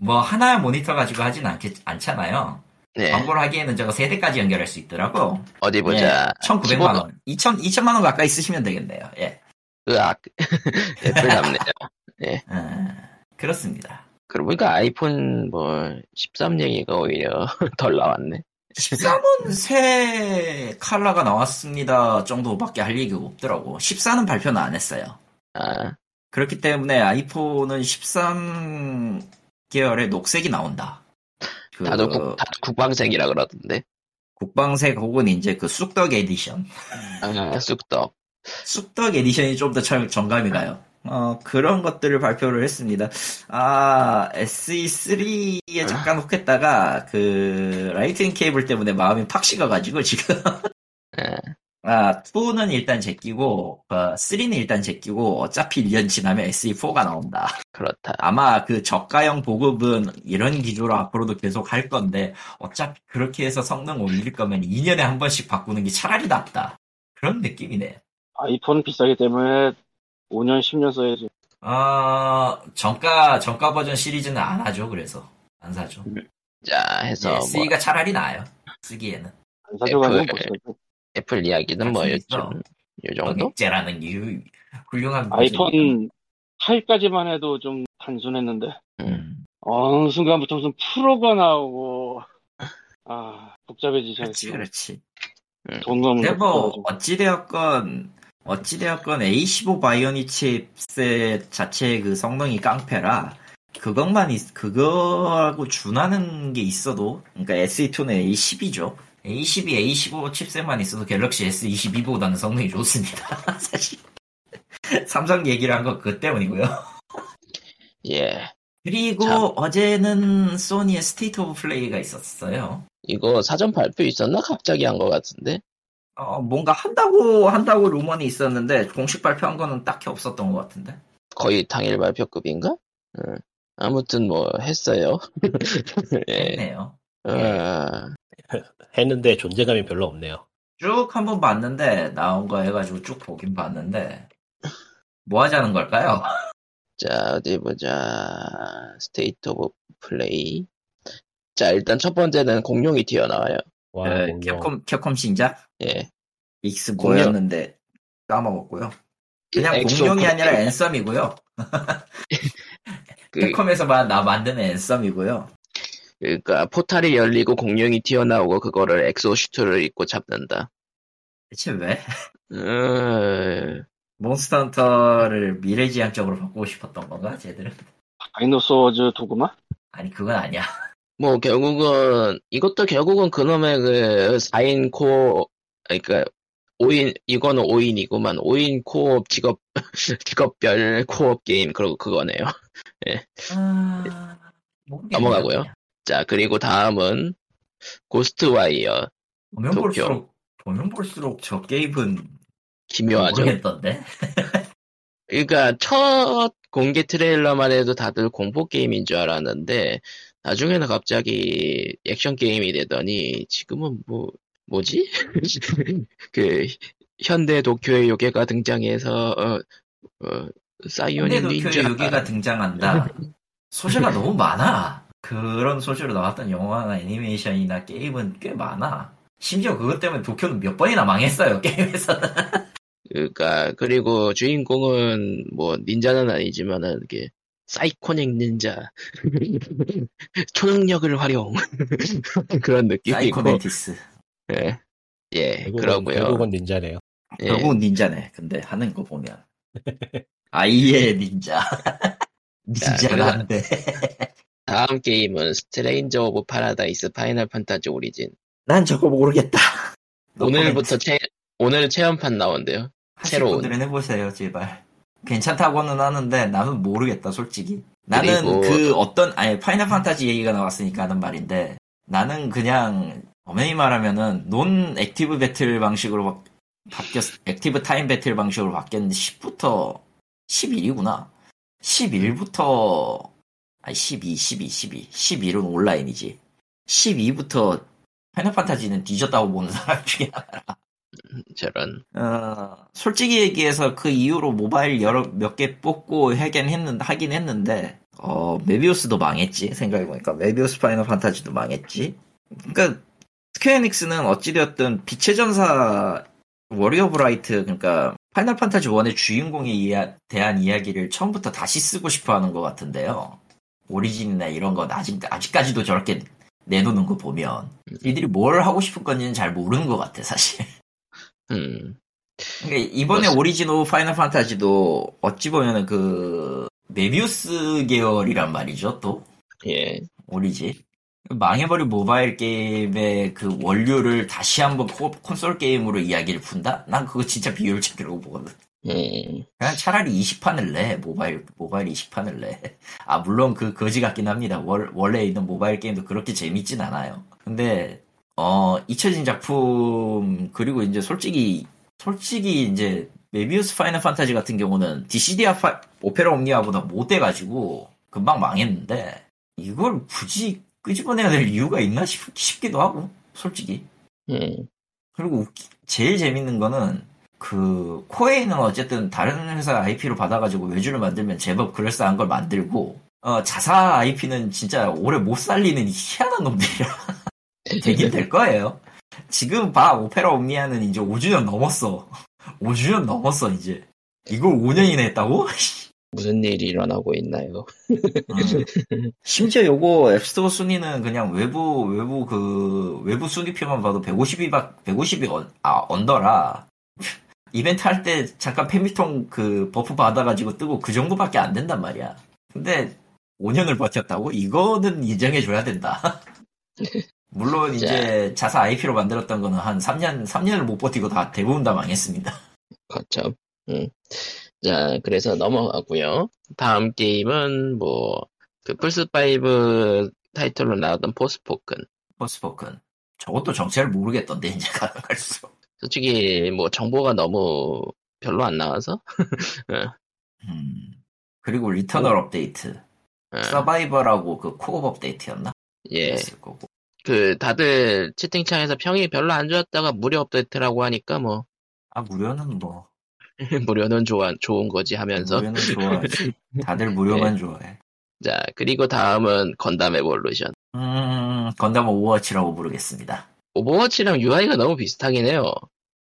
뭐, 하나 모니터 가지고 하진 않겠, 않잖아요. 네. 광고를 하기에는 저거 세 대까지 연결할 수 있더라고. 어디 보자 1,900만 원. 2,000, 2천만 원 가까이 쓰시면 되겠네요. 예. 으악 [laughs] 애플 답네요 아, 그렇습니다. 그러고 보니까 아이폰 뭐 13 얘기가 오히려 [laughs] 덜 나왔네 13은 새 칼라가 나왔습니다 정도밖에 할 얘기가 없더라고. 14는 발표는 안 했어요. 아 그렇기 때문에 아이폰은 13 계열의 녹색이 나온다. 그 다들 국, 다들 국방색이라 그러던데 국방색 혹은 이제 그 쑥떡 에디션. 아 쑥떡 쑥떡 edition이 좀 더 정감이 가요. 어, 그런 것들을 발표를 했습니다. 아, SE3에 잠깐 혹했다가, 그, 라이트닝 케이블 때문에 마음이 팍 식어가지고, 지금. 예. 아, 2는 일단 제끼고, 어, 3는 일단 제끼고, 어차피 1년 지나면 SE4가 나온다. 그렇다 아마 그 저가형 보급은 이런 기조로 앞으로도 계속 할 건데, 어차피 그렇게 해서 성능 올릴 거면 2년에 한 번씩 바꾸는 게 차라리 낫다. 그런 느낌이네. 아이폰 비싸기 때문에 5년, 10년 써야지. 아, 정가, 정가 버전 시리즈는 안 하죠, 그래서. 안 사죠. 자 해서 예, 뭐 쓰기가 차라리 나아요. 쓰기에는. 안 사줘가지고 애플. 애플 이야기는 뭐. 요즘 요 정도 격제라는 게 훌륭한 아이폰 8까지만 해도 좀 단순했는데, 음. 어느 순간부터 무슨 프로가 나오고, 아, 복잡해지죠. 그렇지, 그렇지. 돈 너무 근데 뭐. 어찌되었건, 어찌되었건 A15 바이오닉 칩셋 자체의 그 성능이 깡패라, 그것만, 있, 그거하고 준하는 게 있어도, 그러니까 SE2는 A10이죠. A12, A15 칩셋만 있어도 갤럭시 S22보다는 성능이 좋습니다. [laughs] 사실. 삼성 얘기를 한거 그것 때문이고요. [laughs] 예 그리고 참. 어제는 소니의 State of Play가 있었어요. 이거 사전 발표 있었나 갑자기 한 것 같은데 어, 뭔가 한다고, 한다고 루머는 있었는데, 공식 발표한 거는 딱히 없었던 것 같은데. 거의 당일 발표급인가 음. 아무튼 뭐 했어요 [laughs] 예 했네요. 아, 했는데 존재감이 별로 없네요. 쭉 한번 봤는데, 나온 거 해가지고 쭉 보긴 봤는데, 뭐 하자는 걸까요? [laughs] 자, 어디 보자. State of Play. 자, 일단 첫 번째는 공룡이 튀어나와요. 와, 그. Capcom, Capcom 신작? 예. 뭐였는데, 까먹었고요. 그냥 엑소 공룡이 포- 아니라 Anthem이고요. 그, Capcom에서만 나 만드는 Anthem이고요. 그러니까 portal이 열리고 공룡이 튀어나오고 그거를 exosuit를 입고 잡는다. 대체 왜? 음, Monster Hunter를 미래지향적으로 바꾸고 싶었던 건가, 쟤들은? dinosaurs 도구마? 아니, 그건 아니야. 뭐 결국은 이것도 결국은 그놈의 그 4인 co-op 그러니까 5인 이거는 5인이구만 5인 co-op 직업 [laughs] 직업별 co-op 게임 그리고 그거네요. [laughs] 아... 모르겠네요, 넘어가고요. 자 그리고 다음은 고스트 와이어 보면 도쿄. 볼수록, 보면 볼수록 저 게임은 기묘하죠. 모르겠던데? 그러니까 첫 공개 트레일러만 해도 다들 공포 게임인 줄 알았는데 나중에는 갑자기 액션 게임이 되더니 지금은 뭐 뭐지? [laughs] 그 현대 도쿄의 요괴가 등장해서 어, 어, 사이오닉 현대도 닌자 요괴가 등장한다. 소재가 너무 많아. 그런 소재로 나왔던 영화나 애니메이션이나 게임은 꽤 많아. 심지어 그것 때문에 도쿄는 몇 번이나 망했어요, [laughs] 게임에서는. 그러니까 그리고 주인공은 뭐 닌자는 아니지만은 이게 psychonic 닌자 [laughs] 초능력을 활용 [laughs] 그런 느낌이고 Psycho Mantis. 예, 예 결국은, 그러고요. 결국은 닌자네요. 예. 결국은 닌자네. 근데 하는 거 보면. 아이의 닌자. [laughs] 닌자가 그래서- 안 돼. 다음 게임은 Stranger of Paradise Final Fantasy Origin. 난 저거 모르겠다. 오늘부터 체, 오늘 체험판 나온대요. 새로운. 분들은 해보세요, 제발. 괜찮다고는 하는데 나는 모르겠다, 솔직히. 나는 그리고- 그 어떤 아니 Final Fantasy 얘기가 나왔으니까 하는 말인데 나는 그냥 엄연히 말하면은 non active battle 방식으로 바, 바뀌었 active time battle 방식으로 바뀌었는데 10부터 11이구나. 11부터 아니 12, 12, 12, 11은 온라인이지. 12부터 Final Fantasy는 뒤졌다고 보는 사람 중에 하나. 저런. 어, 솔직히 얘기해서 그 이후로 모바일 여러 몇 개 뽑고 하긴 했는데 하긴 했는데 어 Mobius도 망했지 생각해보니까. Mobius Final Fantasy도 망했지. 그러니까 Square Enix는 어찌되었든 빛의 전사 Warrior of Light 그러니까 Final Fantasy 1의 주인공에 이야- 대한 이야기를 처음부터 다시 쓰고 싶어 하는 것 같은데요. Origin이나 이런 건 아직, 아직까지도 저렇게 내놓는 거 보면 이들이 뭘 하고 싶은 건지는 잘 모르는 것 같아 사실 음. 그러니까 이번에 그렇습니다. Origin of Final Fantasy도 어찌 보면은 그 Mobius 계열이란 말이죠 또 예. 오리진 망해버린 모바일 게임의 그 원료를 다시 한번 코- 콘솔 게임으로 이야기를 푼다? 난 그거 진짜 비효율적이라고 보거든 음. 그냥 차라리 20판을 내 모바일 모바일 20판을 내 아 물론 그 거지 같긴 합니다 월, 원래 있는 모바일 게임도 그렇게 재밌진 않아요 근데 어 잊혀진 작품 그리고 이제 솔직히 솔직히 이제 메비우스 파이널 판타지 같은 경우는 디시디아 파- 오페라 옴니아보다 못돼가지고 금방 망했는데 이걸 굳이 끄집어내야 될 이유가 있나 싶, 싶기도 하고 솔직히 음. 그리고 웃기- 제일 재밌는 거는 그 코에이는 어쨌든 다른 회사 IP로 받아가지고 외주를 만들면 제법 그럴싸한 걸 만들고 어, 자사 IP는 진짜 오래 못 살리는 희한한 놈들이라 되긴 될 거예요. 지금 봐 오페라 옴니아는 이제 5주년 넘었어. [laughs] 5주년 넘었어 이제. 이걸 5년이나 했다고? [laughs] 무슨 일이 일어나고 있나요? 음. 심지어 요거 앱스토어 순위는 그냥 외부 외부 그 외부 순위표만 봐도 150이 박 150이 언, 아 under라. [laughs] 이벤트 할 때 잠깐 패미통 그 buff 받아가지고 뜨고 그 정도밖에 안 된단 말이야. 근데 5년을 버텼다고? 이거는 인정해줘야 된다. 물론 이제 자사 IP로 만들었던 거는 한 3년 3년을 못 버티고 다 대부분 다 망했습니다. 거점. 음. 자, 그래서 넘어가고요. 다음 게임은 뭐, 그 플스 5 타이틀로 나왔던 포스포큰. 포스포큰. 저것도 정체를 모르겠던데 이제 가면 갈수록. 솔직히 뭐 정보가 너무 별로 안 나와서. [laughs] 음. 그리고 리터널 업데이트. 어, 서바이벌하고 그 co-op 업데이트였나? 예. 했 그 다들 채팅창에서 평이 별로 안 좋았다가 무료 업데이트라고 하니까 뭐 아, 무료는 뭐. [laughs] 무료는 좋아 좋은 거지 하면서 무료는 좋아하지. [laughs] 다들 무료만 좋아해. 자 그리고 다음은 건담 에볼루션 음, 건담 오버워치라고 부르겠습니다. 오버워치랑 UI가 너무 비슷하긴 해요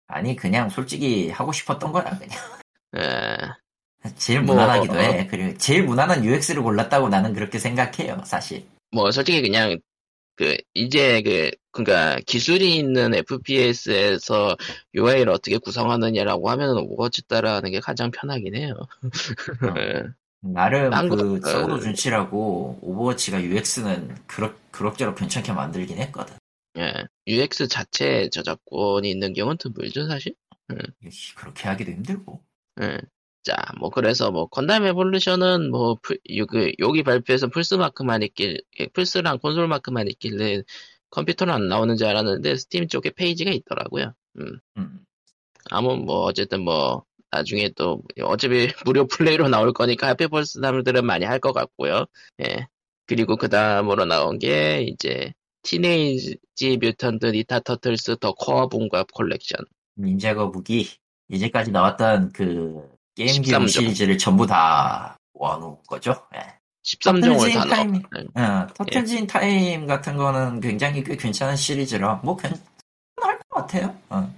아니 그냥 솔직히 하고 싶었던 거야 그냥. 예, [laughs] 제일 뭐, 무난하기도 어. 해. 그리고 제일 무난한 UX를 골랐다고 나는 그렇게 생각해요, 사실. 뭐 솔직히 그냥 그 이제 그 그러니까 기술이 있는 FPS에서 UI를 어떻게 구성하느냐라고 하면은 오버워치 따라하는 게 가장 편하긴 해요. 예. [laughs] 나름 딴 거- 그 어. 썩어도 준치라고 오버워치가 UX는 그럭 그럭저럭 괜찮게 만들긴 했거든. 예. UX 자체 저작권이 있는 경우는 드물죠 사실. 이씨, 그렇게 하기도 힘들고. 예. 자, 뭐 그래서 뭐 건담 에볼루션은 뭐 풀- 요- 그 여기 발표에서 플스 마크만 있길 예, 플스랑 콘솔 마크만 있길래 컴퓨터는 안 나오는 줄 알았는데 스팀 쪽에 페이지가 있더라고요. 음. 음. 아무 뭐 어쨌든 뭐 나중에 또 어차피 [laughs] 무료 플레이로 나올 거니까 해 볼 사람들은 많이 할 것 같고요. 예. 그리고 그 다음으로 나온 게 이제 틴에이지 뮤턴트 닌자 터틀즈 더 카와붕가 컬렉션. 닌자 거북이 이제까지 나왔던 그 게임 기록 13종. 시리즈를 전부 다 모아놓은 거죠. 예. 13종을 터틀즈 인 타임. 넣었. 어, 터틀즈 인 타임 같은 거는 굉장히 꽤 괜찮은 시리즈라 뭐 괜찮을 것 같아요. 어.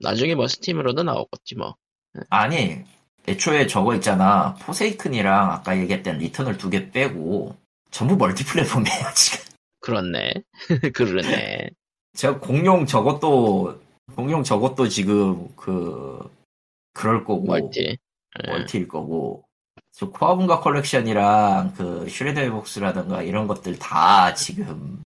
나중에 뭐 스팀으로도 나오겠지 뭐. 아니 애초에 저거 있잖아 포스포큰이랑 아까 얘기했던 리터널 두 개 빼고 전부 멀티플랫폼이에요 [laughs] 지금. 그렇네. [laughs] 그러네. 제가 공룡 저것도 공룡 저것도 지금 그 그럴 거고 멀티. 예. 멀티일 거고 저 카와붕가 컬렉션이랑 그 슈레더 복스라든가 이런 것들 다 지금 그냥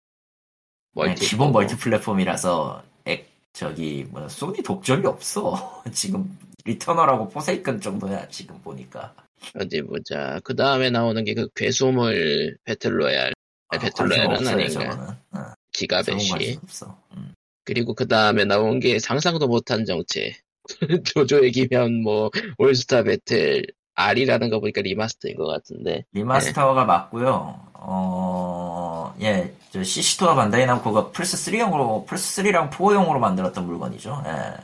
멀티. 기본 멀티 플랫폼이라서 액 저기 뭐 소니 독점이 없어 [laughs] 지금 리터널하고 포스포큰 정도야 지금 보니까 어디 보자. 그 다음에 나오는 게 그 괴수물 배틀로얄. 아, 배틀 관심 로얄은 없어요, 아닌가. 어. 관심 없어 음. 그리고 그 다음에 나온 게 상상도 못한 정체. [laughs] 죠죠 얘기면 뭐 올스타 배틀 R이라는 거 보니까 리마스터인 것 같은데. 리마스터가 맞고요 어, 예, 저 시시토와 반다이 남코가 플스 3용으로 플스 3랑 4용으로 만들었던 물건이죠. 예.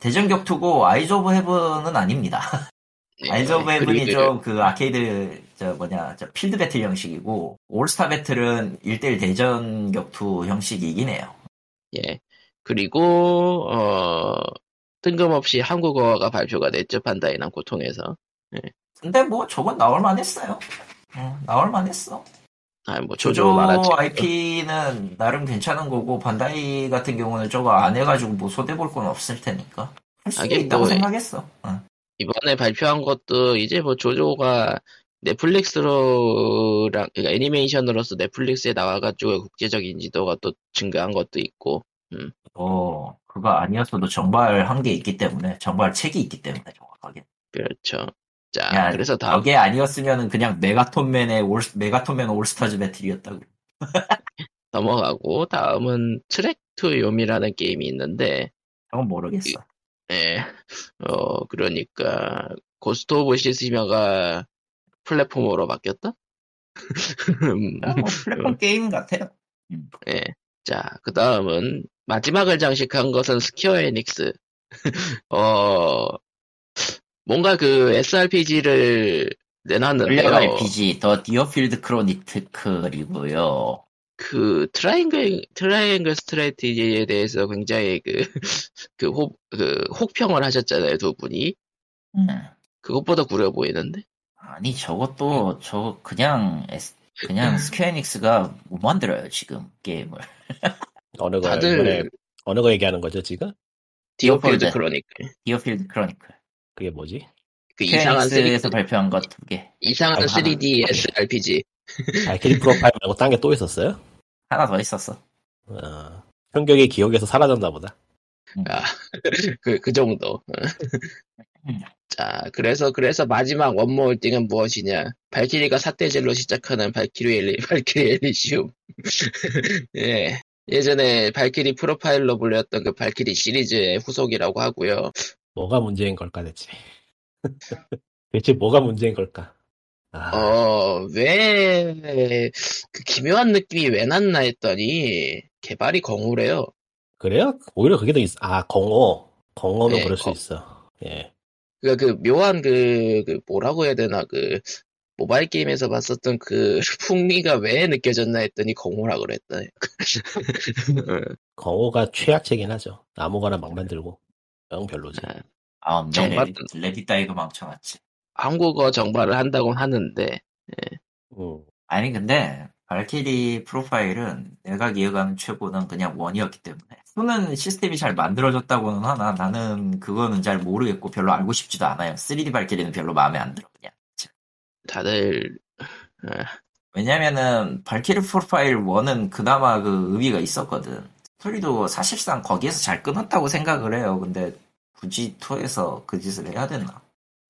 대전 격투고 아이즈 오브 헤븐은 아닙니다. 예, 아이즈 오브 헤븐이 좀 그 아케이드 저 뭐냐 저 필드 배틀 형식이고 올스타 배틀은 1대1 대전 격투 형식이긴 해요. 예. 그리고 어 뜬금없이 한국어가 발표가 됐죠 판다이 남코 통해서. 근데 뭐 저건 나올 만 했어요. 어, 나올 만 했어. 아뭐 조조 말하지. IP는 나름 괜찮은 거고 반다이 같은 경우는 저거 안 해가지고 뭐 손해 볼 건 없을 테니까 할 수 있다고 또 생각했어. 어. 이번에 발표한 것도 이제 뭐 조조가 넷플릭스로랑 그러니까 애니메이션으로서 넷플릭스에 나와가지고 국제적 인지도가 또 증가한 것도 있고 어, 그거 아니었어도 정발한 게 있기 때문에 정발 책이 있기 때문에 정확하게. 그렇죠. 자 야, 그래서 다음 저게 아니었으면은 그냥 메가톤맨의 올 메가톤맨 올스타즈 배틀이었다고. [laughs] 넘어가고 다음은 트랙 투 요미라는 게임이 있는데 저건 모르겠어. 예, 어 그러니까 고스트 오브 쓰시마가 플랫폼으로 바뀌었다? [laughs] 음, 뭐 플랫폼 게임 같아요. 예. 자, 그 다음은, 마지막을 장식한 것은 스퀘어 에닉스. [laughs] 어, 뭔가 그 SRPG를 내놨는데요. RPG 더 디오필드 크로니클이고요. 그 트라이앵글, 트라이앵글 스트래티지에 대해서 굉장히 그, [laughs] 그 혹, 그 혹평을 하셨잖아요, 두 분이. 음. 그것보다 구려 보이는데? 아니 저것도 저 그냥 그냥 스퀘어닉스가 못 만들어요 지금 게임을. [laughs] 어느 거 다들- 이번에 어느 거 얘기하는 거죠 지금? 디오필드. 크로니클. 디오필드 크로니클. 그게 뭐지? 그 이상한 3D, 스퀘어닉스에서 [laughs] 발표한 것 두 개. 이상한 아, 3D 하나. SRPG. 발키리 프로파일 말고 딴 게 또 있었어요? 하나 더 있었어. 어, 충격의 기억에서 사라졌나 보다. 아, [laughs] 그, 그 정도. 음. 자, 그래서, 그래서 마지막 원모 홀딩은 무엇이냐. 발키리가 삿대질로 시작하는 발키리 엘리, [laughs] 발키리 엘리시움. 예. 예전에 발키리 프로파일로 불렸던 그 발키리 시리즈의 후속이라고 하고요. 뭐가 문제인 걸까 대체? [laughs] 대체 뭐가 문제인 걸까? 아, 어, 왜, 그 기묘한 느낌이 왜 났나 했더니, 개발이 공우래요. 그래요? 오히려 그게 더 있어. 아 겅호, 겅호는 예, 그럴 수 거- 있어. 예. 그, 그, 묘한 그, 그, 뭐라고 해야 되나, 그, 모바일 게임에서 봤었던 그, [laughs] 풍미가 왜 느껴졌나 했더니 겅호라 그랬다. [laughs] 겅호가 최약체긴 하죠. 아무거나 막 만들고. 영 별로지. 네. 아, 근데 정말- 레디, Let It Die 따위도 망쳐놨지. 한국어 정발을 한다고 하는데 음. 아니, 근데, 발키리 프로파일은 내가 기억하는 최고는 그냥 one이었기 때문에. two는 시스템이 잘 만들어졌다고는 하나 나는 그거는 잘 모르겠고 별로 알고 싶지도 않아요. 3D 발키리는 별로 마음에 안 들어, 그냥. 다들 왜냐면은 발키리 프로파일 1은 그나마 그 의미가 있었거든. 스토리도 사실상 거기에서 잘 끊었다고 생각을 해요. 근데 굳이 2에서 그 짓을 해야 되나?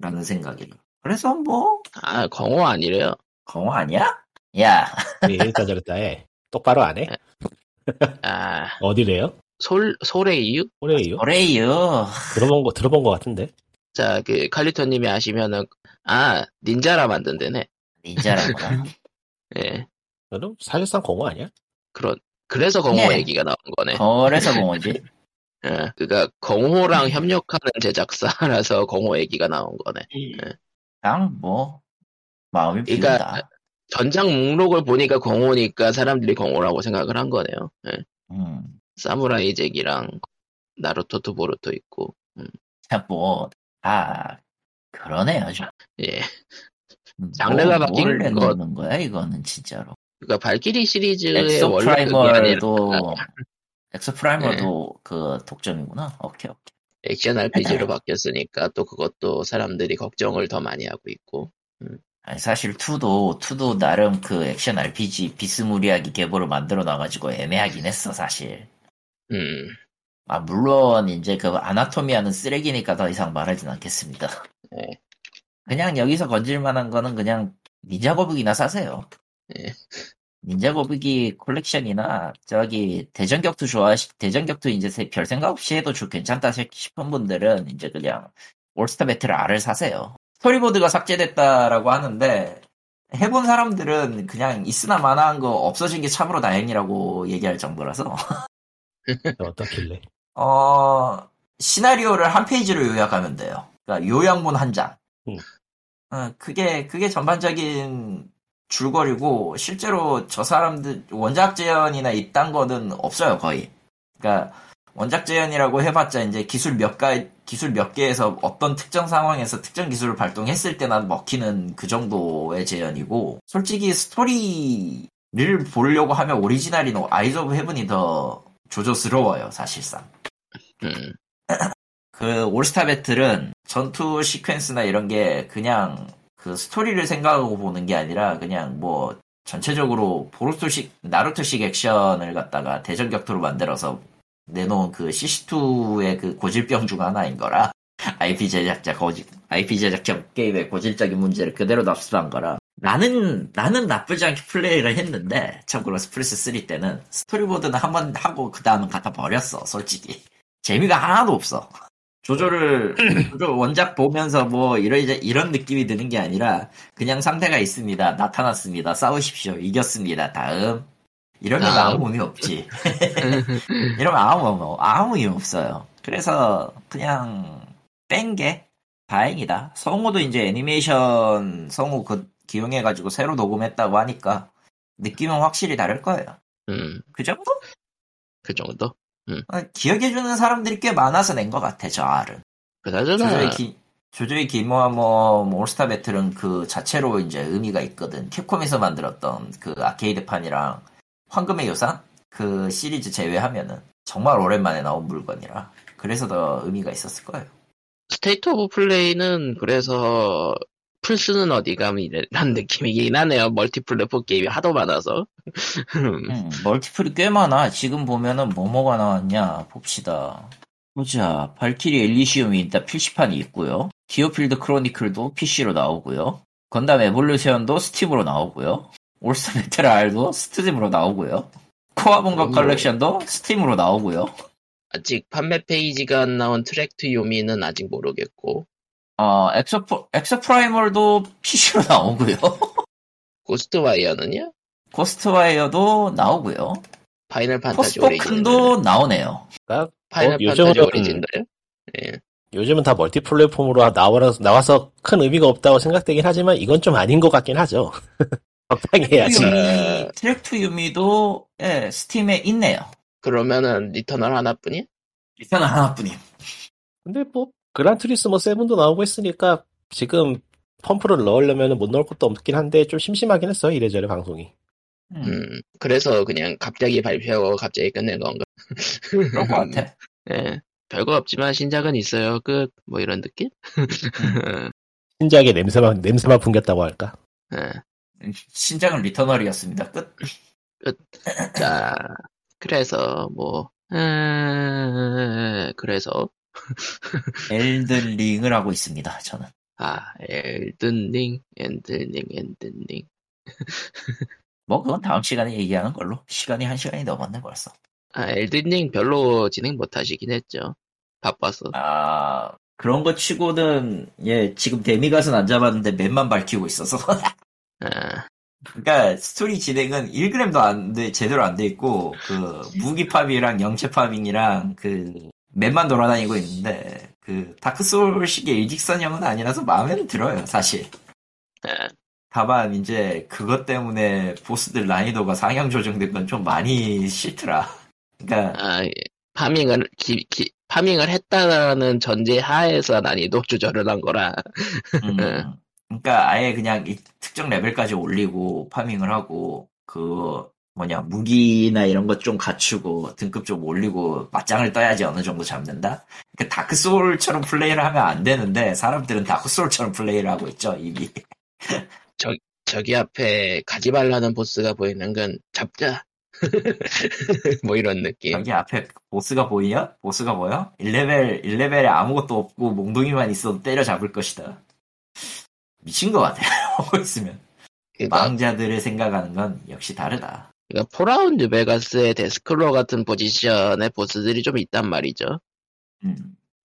라는 생각이. 그래서 뭐, 아 공호 아니래요. 공호 아니야? 야, 이랬다 저랬다 해. 똑바로 안 해? [laughs] 아 어디래요? 솔 소레이유? 호레이요? 그래요. 들어본 거 들어본 거 같은데. 자 그 칼리토님이 아시면은 아 닌자라 만든대네. 닌자라구나. [laughs] 예 그럼 사실상 공허 아니야? 그런 그래서 공호 네. 얘기가 나온 거네. 그래서 공호지. [laughs] 예, 그니까 공호랑 협력하는 제작사라서 공호 얘기가 나온 거네. 그냥 뭐, 마음이 그러니까 비운다. 전장 목록을 보니까 공호니까 사람들이 공호라고 생각을 한 거네요. 예. 음. 사무라이 잭이랑 나루토 to 보루토 있고. 참, 뭐, 아, 그러네요. 좀. 예. 뭐, 장르가 바뀐 뭘 것- 내놓는 거야, 이거는, 진짜로. 그러니까 발키리 시리즈의 엑소 원래 그게 아니라 프라이머도, 엑소 프라이머도 그 독점이구나. 오케이, 오케이. 액션 RPG로 [laughs] 바뀌었으니까 또 그것도 사람들이 걱정을 더 많이 하고 있고. 아니, 사실 2도, 2도 나름 그 액션 RPG 비스무리하게 계보를 만들어 놔가지고 애매하긴 했어, 사실. 음, 아, 물론, 이제 그 아나토미아는 쓰레기니까 더 이상 말하진 않겠습니다. 네. 그냥 여기서 건질 만한 거는 그냥 닌자 거북이나 사세요. 네. 닌자 거북이 콜렉션이나 저기 대전격투 좋아하시, 대전격투 이제 세- 별 생각 없이 해도 좀 괜찮다 싶은 분들은 이제 그냥 올스타 배틀 R을 사세요. 스토리보드가 삭제됐다라고 하는데 해본 사람들은 그냥 있으나 마나한 거 없어진 게 참으로 다행이라고 얘기할 정도라서 [laughs] 어떻길래? 어, 시나리오를 한 페이지로 요약하면 돼요. 그러니까 요약문 한 장. 음. 어, 그게, 그게 전반적인 줄거리고, 실제로 저 사람들, 원작 재현이나 이딴 거는 없어요, 거의. 그러니까, 원작 재현이라고 해봤자 이제 기술 몇 가, 기술 몇 개에서 어떤 특정 상황에서 특정 기술을 발동했을 때나 먹히는 그 정도의 재현이고, 솔직히 스토리를 보려고 하면 오리지널인 아이즈 오브 헤븐이 더 죠죠스러워요, 사실상. 음, 그 올스타 배틀은 전투 시퀀스나 이런 게 그냥 그 스토리를 생각하고 보는 게 아니라 그냥 뭐 전체적으로 보루토식 나루토식 액션을 갖다가 대전 격투로 만들어서 내놓은 그 CC2의 그 고질병 중 하나인 거라 [laughs] IP 제작자 고질 IP 제작자 게임의 고질적인 문제를 그대로 답습한 거라. 나는 나는 나쁘지 않게 플레이를 했는데 참고로 플스 3 때는 스토리보드는 한 번 하고 그 다음은 갖다 버렸어 솔직히 재미가 하나도 없어. 조조를 [clears throat] 조조 원작 보면서 뭐 이런 이런 느낌이 드는 게 아니라 그냥 상대가 있습니다. 나타났습니다. 싸우십시오. 이겼습니다. 다음 이러면 다음. 아무 의미 없지. [laughs] [laughs] 이러면 아무 아무 의미 없어요. 그래서 그냥 뺀 게 다행이다. 성우도 이제 애니메이션 성우 그 기용해가지고 새로 녹음했다고 하니까 느낌은 확실히 다를 거예요. 음, 그 정도? 그 정도? 어, 기억해주는 사람들이 꽤 많아서 낸 것 같아, 저 R은. 그나저나, 죠죠의 기, 죠죠의 기묘한 뭐, 뭐 올스타 배틀은 그 자체로 이제 의미가 있거든. 캡콤에서 만들었던 그 아케이드판이랑 황금의 요산? 그 시리즈 제외하면은 정말 오랜만에 나온 물건이라. 그래서 더 의미가 있었을 거예요. 스테이트 오브 플레이는 그래서 플스는 어디 감이라는 느낌이긴 하네요. multi platform 게임이 하도 많아서. 음, 멀티플이 꽤 많아. 지금 보면은 뭐뭐가 나왔냐 봅시다. 보자. 발키리 엘리시움이 일단 PC판이 있고요. 디오필드 크로니클도 PC로 나오고요. 건담 에볼루션도 스팀으로 나오고요. 올스타 배틀 R도 스팀으로 나오고요. 카와방가 음. 컬렉션도 스팀으로 나오고요. 아직 판매 페이지가 안 나온 트랙 투 요미는 아직 모르겠고, 어, 엑소, 엑소 프라이멀도 PC로 [laughs] 나오고요. 고스트 와이어는요? 고스트와이어도 나오고요. 파이널 판타지. 포스포큰도 나오네요. 그러니까 파이널 뭐 판타지 요즘은- 오리진도요? 예. 요즘은 다 multi platform으로 나와서, 나와서 큰 의미가 없다고 생각되긴 하지만 이건 좀 아닌 것 같긴 하죠. [laughs] 적당히 해야지. 요미, 트랙 투 요미도 예, 스팀에 있네요. 그러면은 리터널 하나뿐이야? 리턴은 하나뿐임. 근데 뭐 그란투리스모 7도 나오고 했으니까 지금 펌프를 넣으려면 못 넣을 것도 없긴 한데 좀 심심하긴 했어 이래저래 방송이. 음, 음, 그래서 그냥 갑자기 발표하고 갑자기 끝낸 건가? 그럴 것 같아. [laughs] 예, 별거 없지만 신작은 있어요. 끝. 뭐 이런 느낌? [laughs] 신작에 냄새만 냄새만 풍겼다고 할까? 예. 신작은 리터널이었습니다. 끝. 자, 그래서 뭐, 음, 그래서 엘든링을 하고 있습니다. 저는. 아, 엘든링, 엔든링, 엘든링. [laughs] 뭐 그건 다음 시간에 얘기하는 걸로. 시간이 한 시간이 넘었네 벌써. 아, 엘든링 별로 진행 못 하시긴 했죠. 바빠서. 아 그런 거 치고는 예 지금 demigod은 안 잡았는데 map만 밝히고 있어서. [laughs] 아, 그러니까 스토리 진행은 1g도 안 돼, 제대로 안 돼 있고 그 무기 farming이랑 영체 farming이랑 그 map만 돌아다니고 있는데 그 다크 소울식의 일직선형은 아니라서 마음에는 들어요 사실. 아, 다만 이제 그것 때문에 보스들 난이도가 상향 조정된 건 좀 많이 싫더라. 그러니까 아, 예. farming을, 기, 기- farming을 했다는 전제 하에서 난이도 조절을 한 거라. 음, [laughs] 그러니까 아예 그냥 이 특정 레벨까지 올리고 farming을 하고 그 뭐냐 무기나 이런 것 좀 갖추고 등급 좀 올리고 맞짱을 떠야지 어느 정도 잡는다. 그러니까 다크 소울처럼 플레이를 하면 안 되는데 사람들은 다크 소울처럼 플레이를 하고 있죠 이미. [laughs] 저기 앞에 가지 말라는 보스가 보이는 건 잡자. [laughs] 뭐 이런 느낌. 여기 앞에 보스가 보이냐? 보스가 뭐야? 1레벨 1레벨에 아무것도 없고 몽둥이만 있어도 때려 잡을 것이다. 미친 것 같아. 하고 [laughs] 있으면 그러니까, 망자들의 생각하는 건 역시 다르다. 그러니까 폴아웃 뉴베가스의 데스클로 같은 포지션의 보스들이 좀 있단 말이죠. 음.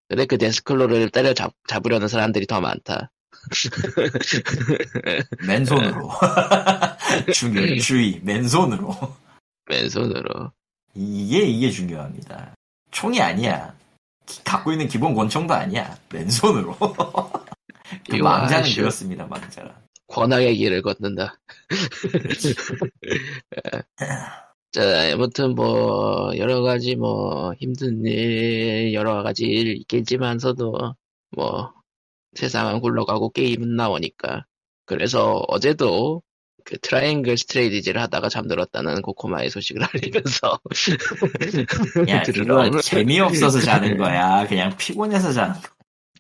근데 그 데스클로를 때려 잡, 잡으려는 사람들이 더 많다. [laughs] 맨손으로. [laughs] 중요, 주의, 맨손으로. 맨손으로. 이게, 이게 중요합니다. 총이 아니야. 기- 갖고 있는 기본 권총도 아니야. 맨손으로. [laughs] 그 망자는. 그렇습니다, 망자가. 권하의 길을 걷는다. [laughs] 자, 아무튼 뭐, 여러 가지 뭐, 힘든 일, 여러 가지 일 있겠지만서도, 뭐, 세상은 굴러가고 게임은 나오니까. 그래서 어제도 그 트라이앵글 스트래티지를 하다가 잠들었다는 코코마의 소식을 [laughs] 알리면서. [laughs] 야. 그거 재미없어서 자는 거야. 그냥 피곤해서 자는 거야.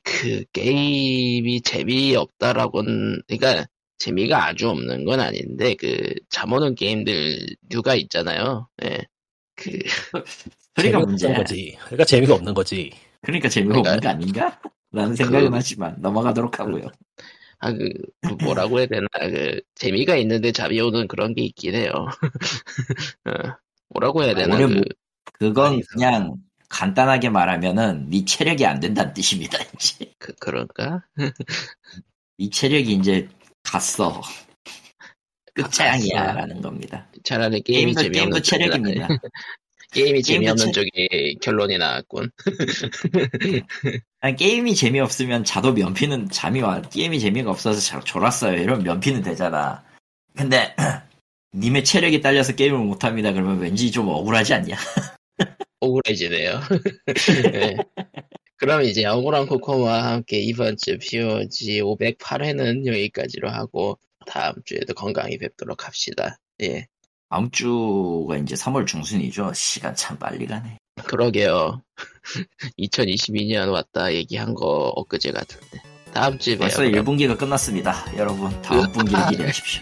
그 게임이 재미없다라고는 그러니까 재미가 아주 없는 건 아닌데 그 잠 오는 게임들 류가 있잖아요. 예. 그 [laughs] 문제야. 없는 거지. 그러니까 재미가 없는 거지. 그러니까 재미가 없는 거 아닌가? 라는 생각은 그- 하지만 넘어가도록 하고요. 아, 그, 그 뭐라고 해야 되나, 그, 재미가 있는데 잠이 오는 그런 게 있긴 해요. [laughs] 어, 뭐라고 해야 되나, 그, 뭐- 그건. 그냥 간단하게 말하면은 네 체력이 안 된다는 뜻입니다. 이제. 그, 그런가? 네 체력이 이제 갔어. 끝장이야 갔어. 라는 겁니다. 차라리 게임이 게임도, 재미없는 게임도 체력입니다. 나- [laughs] 게임이 재미없는 체- 쪽이 결론이 나왔군. [laughs] 아니, 게임이 재미없으면 자도 면피는 잠이 와. 게임이 재미가 없어서 자, 졸았어요. 이러면 면피는 되잖아. 근데 [clears throat] 님의 체력이 딸려서 게임을 못합니다. 그러면 왠지 좀 억울하지 않냐? [laughs] 억울해지네요. 네. 그럼 이제 억울한 코코마와 함께 이번 주 POG 508회는 여기까지로 하고 다음 주에도 건강히 뵙도록 합시다. 예. 다음 주가 이제 3월 중순이죠. 시간 참 빨리 가네. 그러게요. [laughs] 2022년 왔다 얘기한 거 엊그제 같은데. 다음 주에. 벌써 그럼. 1분기가 끝났습니다. 여러분 다음 분기를 기대하십시오.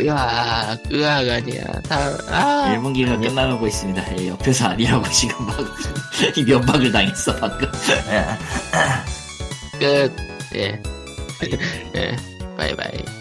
으악, 으악 아니야. 다음, 아. 1분기가 끝나가고 있습니다. 예, 옆에서 아니라고 지금 막 [laughs] 면박을 당했어 방금. 예. 끝. 예. 예. 바이바이.